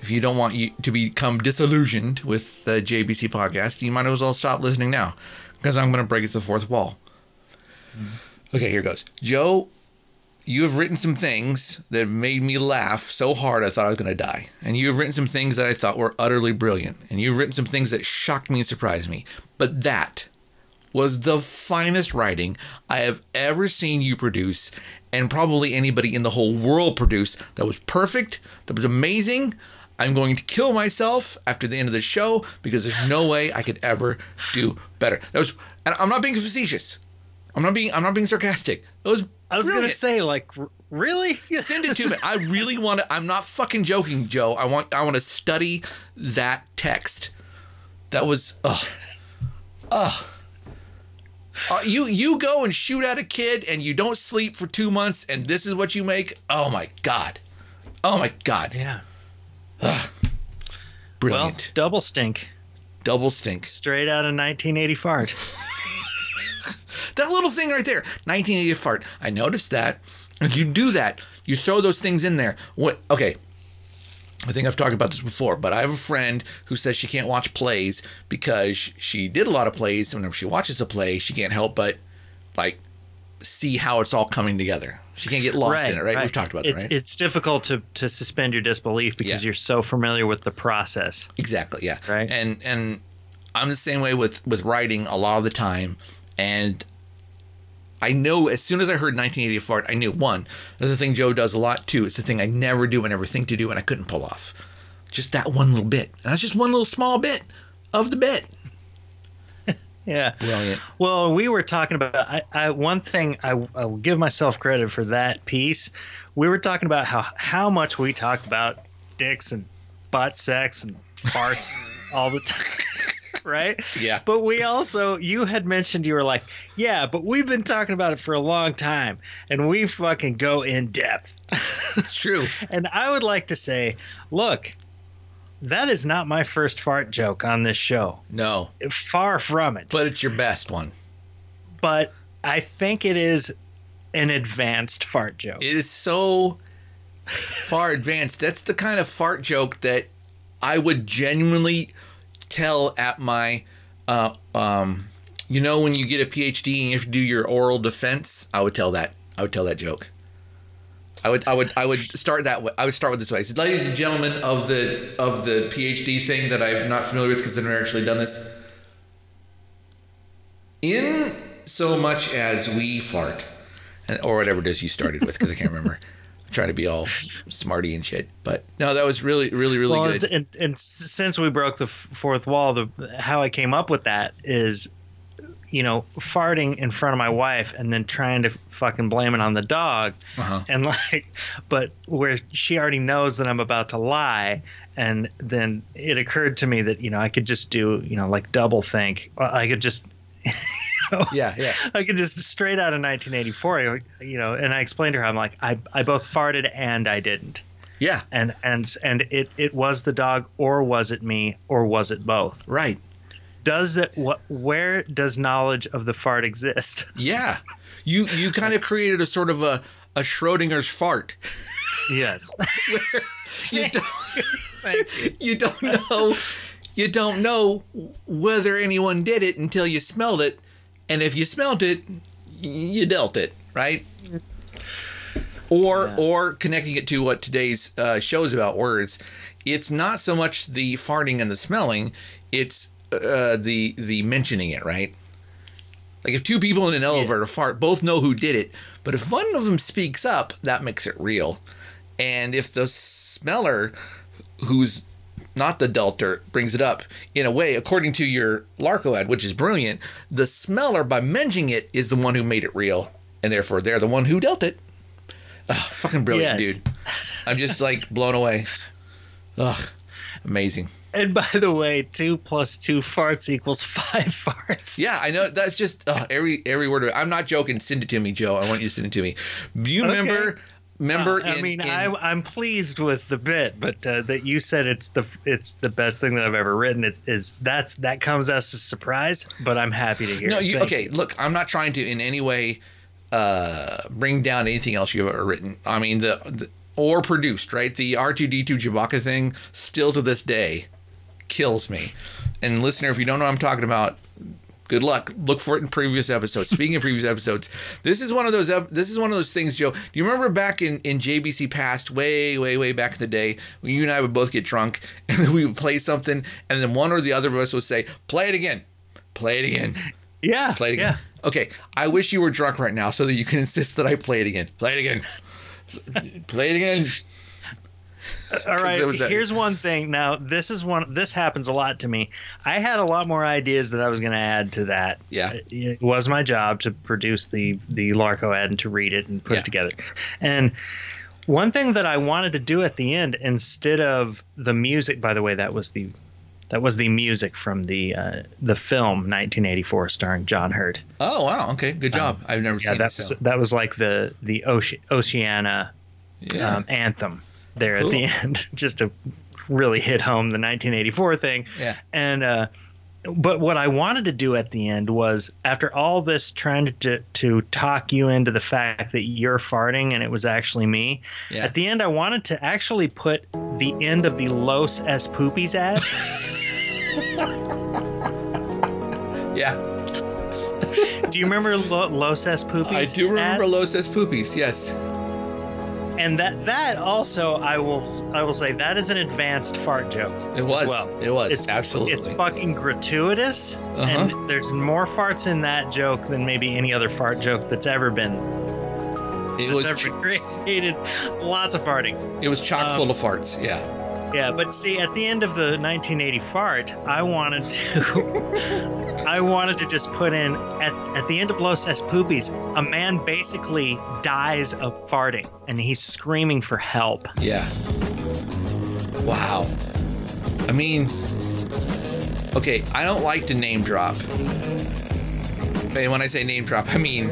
if you don't want you to become disillusioned with the JBC podcast, you might as well stop listening now, because I'm gonna break the fourth wall. Mm-hmm. Okay, here goes. Joe, you have written some things that have made me laugh so hard I thought I was going to die. And you have written some things that I thought were utterly brilliant. And you've written some things that shocked me and surprised me. But that was the finest writing I have ever seen you produce, and probably anybody in the whole world produce. That was perfect. That was amazing. I'm going to kill myself after the end of the show because there's no way I could ever do better. That was, and I'm not being facetious. I'm not being, I'm not being sarcastic. It was. I was gonna say, like, really? Send it to me. I really want to. I'm not fucking joking, Joe. I want. I want to study that text. That was. Ugh. Ugh. Uh, you you go and shoot at a kid and you don't sleep for two months and this is what you make. Oh my god. Oh my god. Yeah. Well, Brilliant. double stink. Double stink. Straight out of 1980 fart. That little thing right there, 1980 fart. I noticed that. You do that. You throw those things in there. What? Okay. I think I've talked about this before, but I have a friend who says she can't watch plays because she did a lot of plays. And whenever she watches a play, she can't help but like see how it's all coming together. She can't get lost in it, right? We've talked about it's, that, right? It's difficult to, to suspend your disbelief because Yeah. you're so familiar with the process. Exactly, yeah. Right. And and I'm the same way with with writing a lot of the time, and I know as soon as I heard 1980 fart, I knew one. That's the thing Joe does a lot too. It's the thing I never do and never think to do, and I couldn't pull off. Just that one little bit, and that's just one little small bit of the bit. Yeah. Brilliant. Well, we were talking about I, I one thing I, I will give myself credit for that piece. We were talking about how how much we talked about dicks and butt sex and farts all the time, right? Yeah. But we also you had mentioned you were like, yeah, but we've been talking about it for a long time, and we fucking go in depth. It's true. And I would like to say, look, that is not my first fart joke on this show. No, Far from it. but it's your best one. but I think it is an advanced fart joke. It is so far advanced. That's the kind of fart joke that I would genuinely tell at my, uh, um, you know, when you get a PhD and you have to do your oral defense. I would tell that. I would tell that joke. I would, I would, I would start that. way. I would start with this way. Said, "Ladies and gentlemen of the of the PhD thing that I'm not familiar with because I've never actually done this. In so much as we fart, or whatever it is you started with, because I can't remember. Trying to be all smarty and shit, but no, that was really, really, really well, good. and, and, and since we broke the fourth wall, the how I came up with that is, you know, farting in front of my wife and then trying to fucking blame it on the dog, Uh-huh. and like, but where she already knows that I'm about to lie. And then it occurred to me that you know I could just do you know like double think. I could just Yeah, yeah. I could just straight out of 1984, you know, and I explained to her, I'm like, I, I both farted and I didn't, Yeah, and and and it it was the dog, or was it me, or was it both? right. Does it what? Where does knowledge of the fart exist? Yeah. You you kind of created a sort of a, a Schrodinger's fart. Yes, You don't, you don't know you don't know whether anyone did it until you smelled it, and if you smelled it, you dealt it, right? Or or connecting it to what today's uh, show is about words, it's not so much the farting and the smelling, it's uh, the the mentioning it, right? Like if two people in an elevator fart, both know who did it, but if one of them speaks up, that makes it real. And if the smeller, who's not the delter, brings it up, in a way, according to your Larco ad, which is brilliant, the smeller, by mentioning it, is the one who made it real, and therefore they're the one who dealt it. Ugh, fucking brilliant, Yes. dude. I'm just like blown away. Ugh, amazing. and by the way, two plus two farts equals five farts. Yeah, I know. That's just uh, every every word of it. I'm not joking. Send it to me, Joe. I want you to send it to me. Do you Okay. remember? Remember? I in- mean, in- I, I'm pleased with the bit, but uh, that you said it's the it's the best thing that I've ever written. It is that's that comes as a surprise, but I'm happy to hear. No, it. you okay? Look, I'm not trying to in any way uh, bring down anything else you've ever written. I mean, the, the or produced, right? The R2D2 Chewbacca thing still to this day kills me. And listener, if you don't know what I'm talking about, good luck. Look for it in previous episodes. Speaking of previous episodes, this is one of those. ep- This is one of those things, Joe. Do you remember back in in JBC past, way, way, way back in the day, when you and I would both get drunk and then we would play something, and then one or the other of us would say, "Play it again, play it again." Yeah, Play it again. Okay, I wish you were drunk right now so that you can insist that I play it again. Play it again. play it again. All right. there was that- Here's one thing. Now, this is one. This happens a lot to me. I had a lot more ideas that I was going to add to that. Yeah. It, it was my job to produce the the Larco ad and to read it and put Yeah. it together. And one thing that I wanted to do at the end, instead of the music, by the way, that was the that was the music from the uh, the film 1984 starring John Hurt. Oh wow. Okay. Good job. I've never Yeah, seen that was So. that was like the the Oce- Oceania Yeah. um, anthem there Cool. at the end, just to really hit home the 1984 thing. yeah. And uh, but what I wanted to do at the end was after all this trying to to talk you into the fact that you're farting and it was actually me. Yeah. At the end, I wanted to actually put the end of the Los S Poopies ad. Yeah, do you remember Lo- Los S Poopies? I do remember ad? Los Es Poopies. Yes. And that that also I will I will say that is an advanced fart joke. It was. well. It was. It's Absolutely. It's fucking gratuitous, Uh-huh. and there's more farts in that joke than maybe any other fart joke that's ever been It was. ever created. Lots of farting. It was chock um, full of farts. Yeah. Yeah, but see, at the end of the 1980 fart, I wanted to, I wanted to just put in at, at the end of Los Es Poopies, a man basically dies of farting, and he's screaming for help. Yeah. Wow. I mean, okay, I don't like to name drop. And when I say name drop, I mean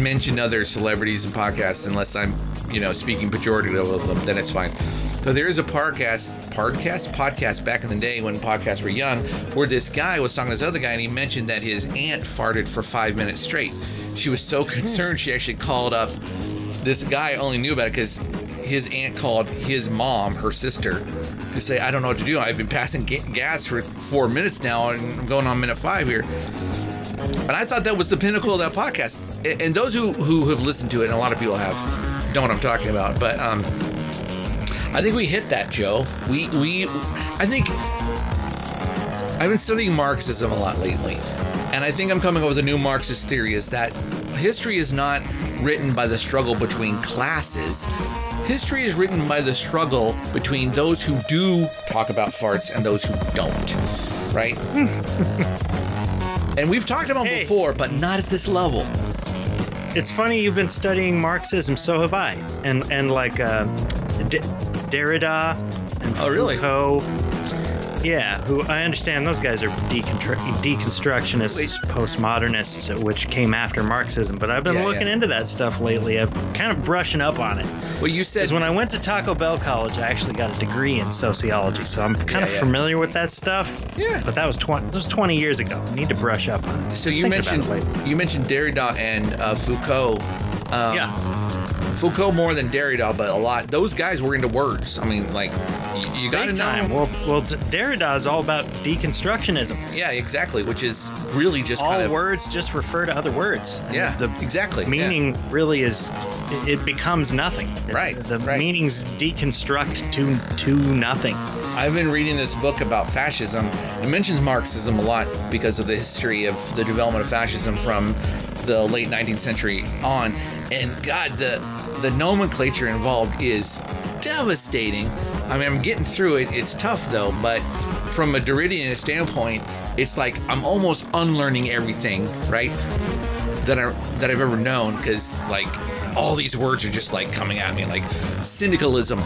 mention other celebrities and podcasts unless I'm, you know, speaking pejorative of them, then it's fine. But there is a podcast, podcast, podcast back in the day when podcasts were young, where this guy was talking to this other guy and he mentioned that his aunt farted for five minutes straight. She was so concerned she actually called up this guy only knew about it because his aunt called his mom, her sister, to say, I don't know what to do. I've been passing ga- gas for four minutes now and I'm going on minute five here. And I thought that was the pinnacle of that podcast. And those who, who have listened to it, and a lot of people have, know what I'm talking about. But um, I think we hit that, Joe. We, we, I think I've been studying Marxism a lot lately, and I think I'm coming up with a new Marxist theory is that history is not written by the struggle between classes. History is written by the struggle between those who do talk about farts and those who don't, right? and we've talked about Hey. before, but not at this level. It's funny you've been studying Marxism, so have I, and and like uh, D- Derrida and Oh, really? Yeah, who I understand those guys are decontr- deconstructionists, postmodernists, which came after Marxism. But I've been Yeah, looking yeah. into that stuff lately. I'm kind of brushing up on it. Well, you said when I went to Taco Bell College, I actually got a degree in sociology, so I'm kind Yeah, of familiar with that stuff. Yeah. But that was 20. That was 20 years ago. I need to brush up on it. so. You about mentioned you mentioned Derrida and uh, Foucault. Um, yeah. Foucault more than Derrida, but a lot. Those guys were into words. I mean, like you, you got to know. time. Well, well, Derrida is all about deconstructionism. Yeah, exactly. Which is really just all kind of words just refer to other words. Yeah, the exactly, yeah. meaning really is it, it becomes nothing. Right, The right. meanings deconstruct to to nothing. I've been reading this book about fascism. It mentions Marxism a lot because of the history of the development of fascism from the late 19th century on. And God, the the nomenclature involved is devastating. I mean, I'm getting through it. It's tough though, but from a Derridian standpoint, it's like I'm almost unlearning everything, right? That I that I've ever known because like all these words are just like coming at me like syndicalism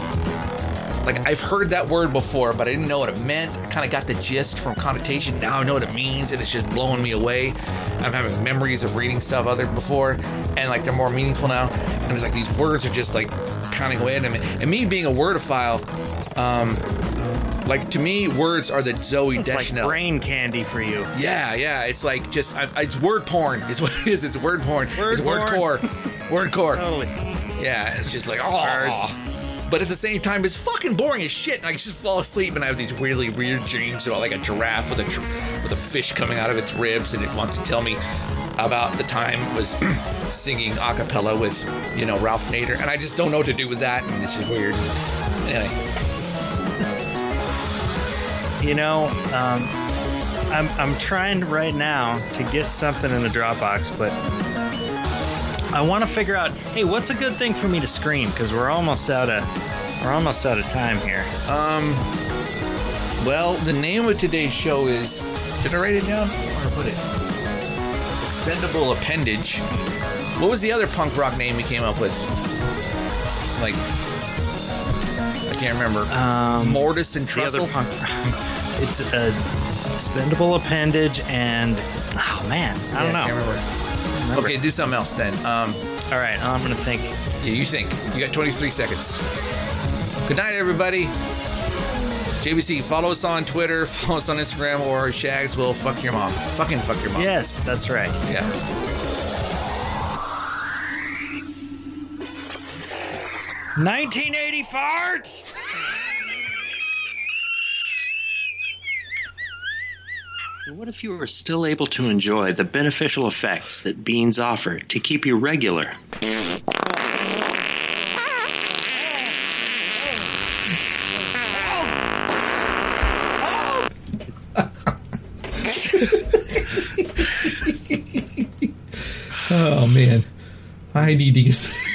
like I've heard that word before, but I didn't know what it meant. I kind of got the gist from connotation. Now I know what it means, and it's just blowing me away. I'm having memories of reading stuff other before, and like they're more meaningful now. And it's like these words are just like pounding away at me. And me being a wordophile, um, like to me, words are the Zooey It's like Deschanel. brain candy for you. Yeah, yeah. It's like just I, it's word porn. Is what it is. It's word porn. Word it's word porn. core. Word core. Totally. Yeah, it's just like oh. But at the same time, it's fucking boring as shit. And I just fall asleep and I have these really weird dreams about like a giraffe with a tr- with a fish coming out of its ribs, and it wants to tell me about the time it was singing a cappella with you know Ralph Nader, and I just don't know what to do with that, and it's just weird. Anyway, You know, um, I'm I'm trying right now to get something in the Dropbox, but I want to figure out, hey, what's a good thing for me to scream? Because we're almost out of we're almost out of time here. Um. well, the name of today's show is. Did I write it down? Where I put it? Expendable appendage. What was the other punk rock name we came up with? Like, I can't remember. Um, Mortis and the other punk. it's a expendable appendage, and oh man, I don't Yeah, I can't know. Remember. Okay, do something else then. Um, All right, I'm gonna think. yeah, you think. You got 23 seconds. Good night, everybody. JBC, follow us on Twitter, follow us on Instagram, or Shags will fuck your mom. Fucking fuck your mom. Yes, that's right. Yeah. 1980 farts. What if you were still able to enjoy the beneficial effects that beans offer to keep you regular? Oh man, I need to get.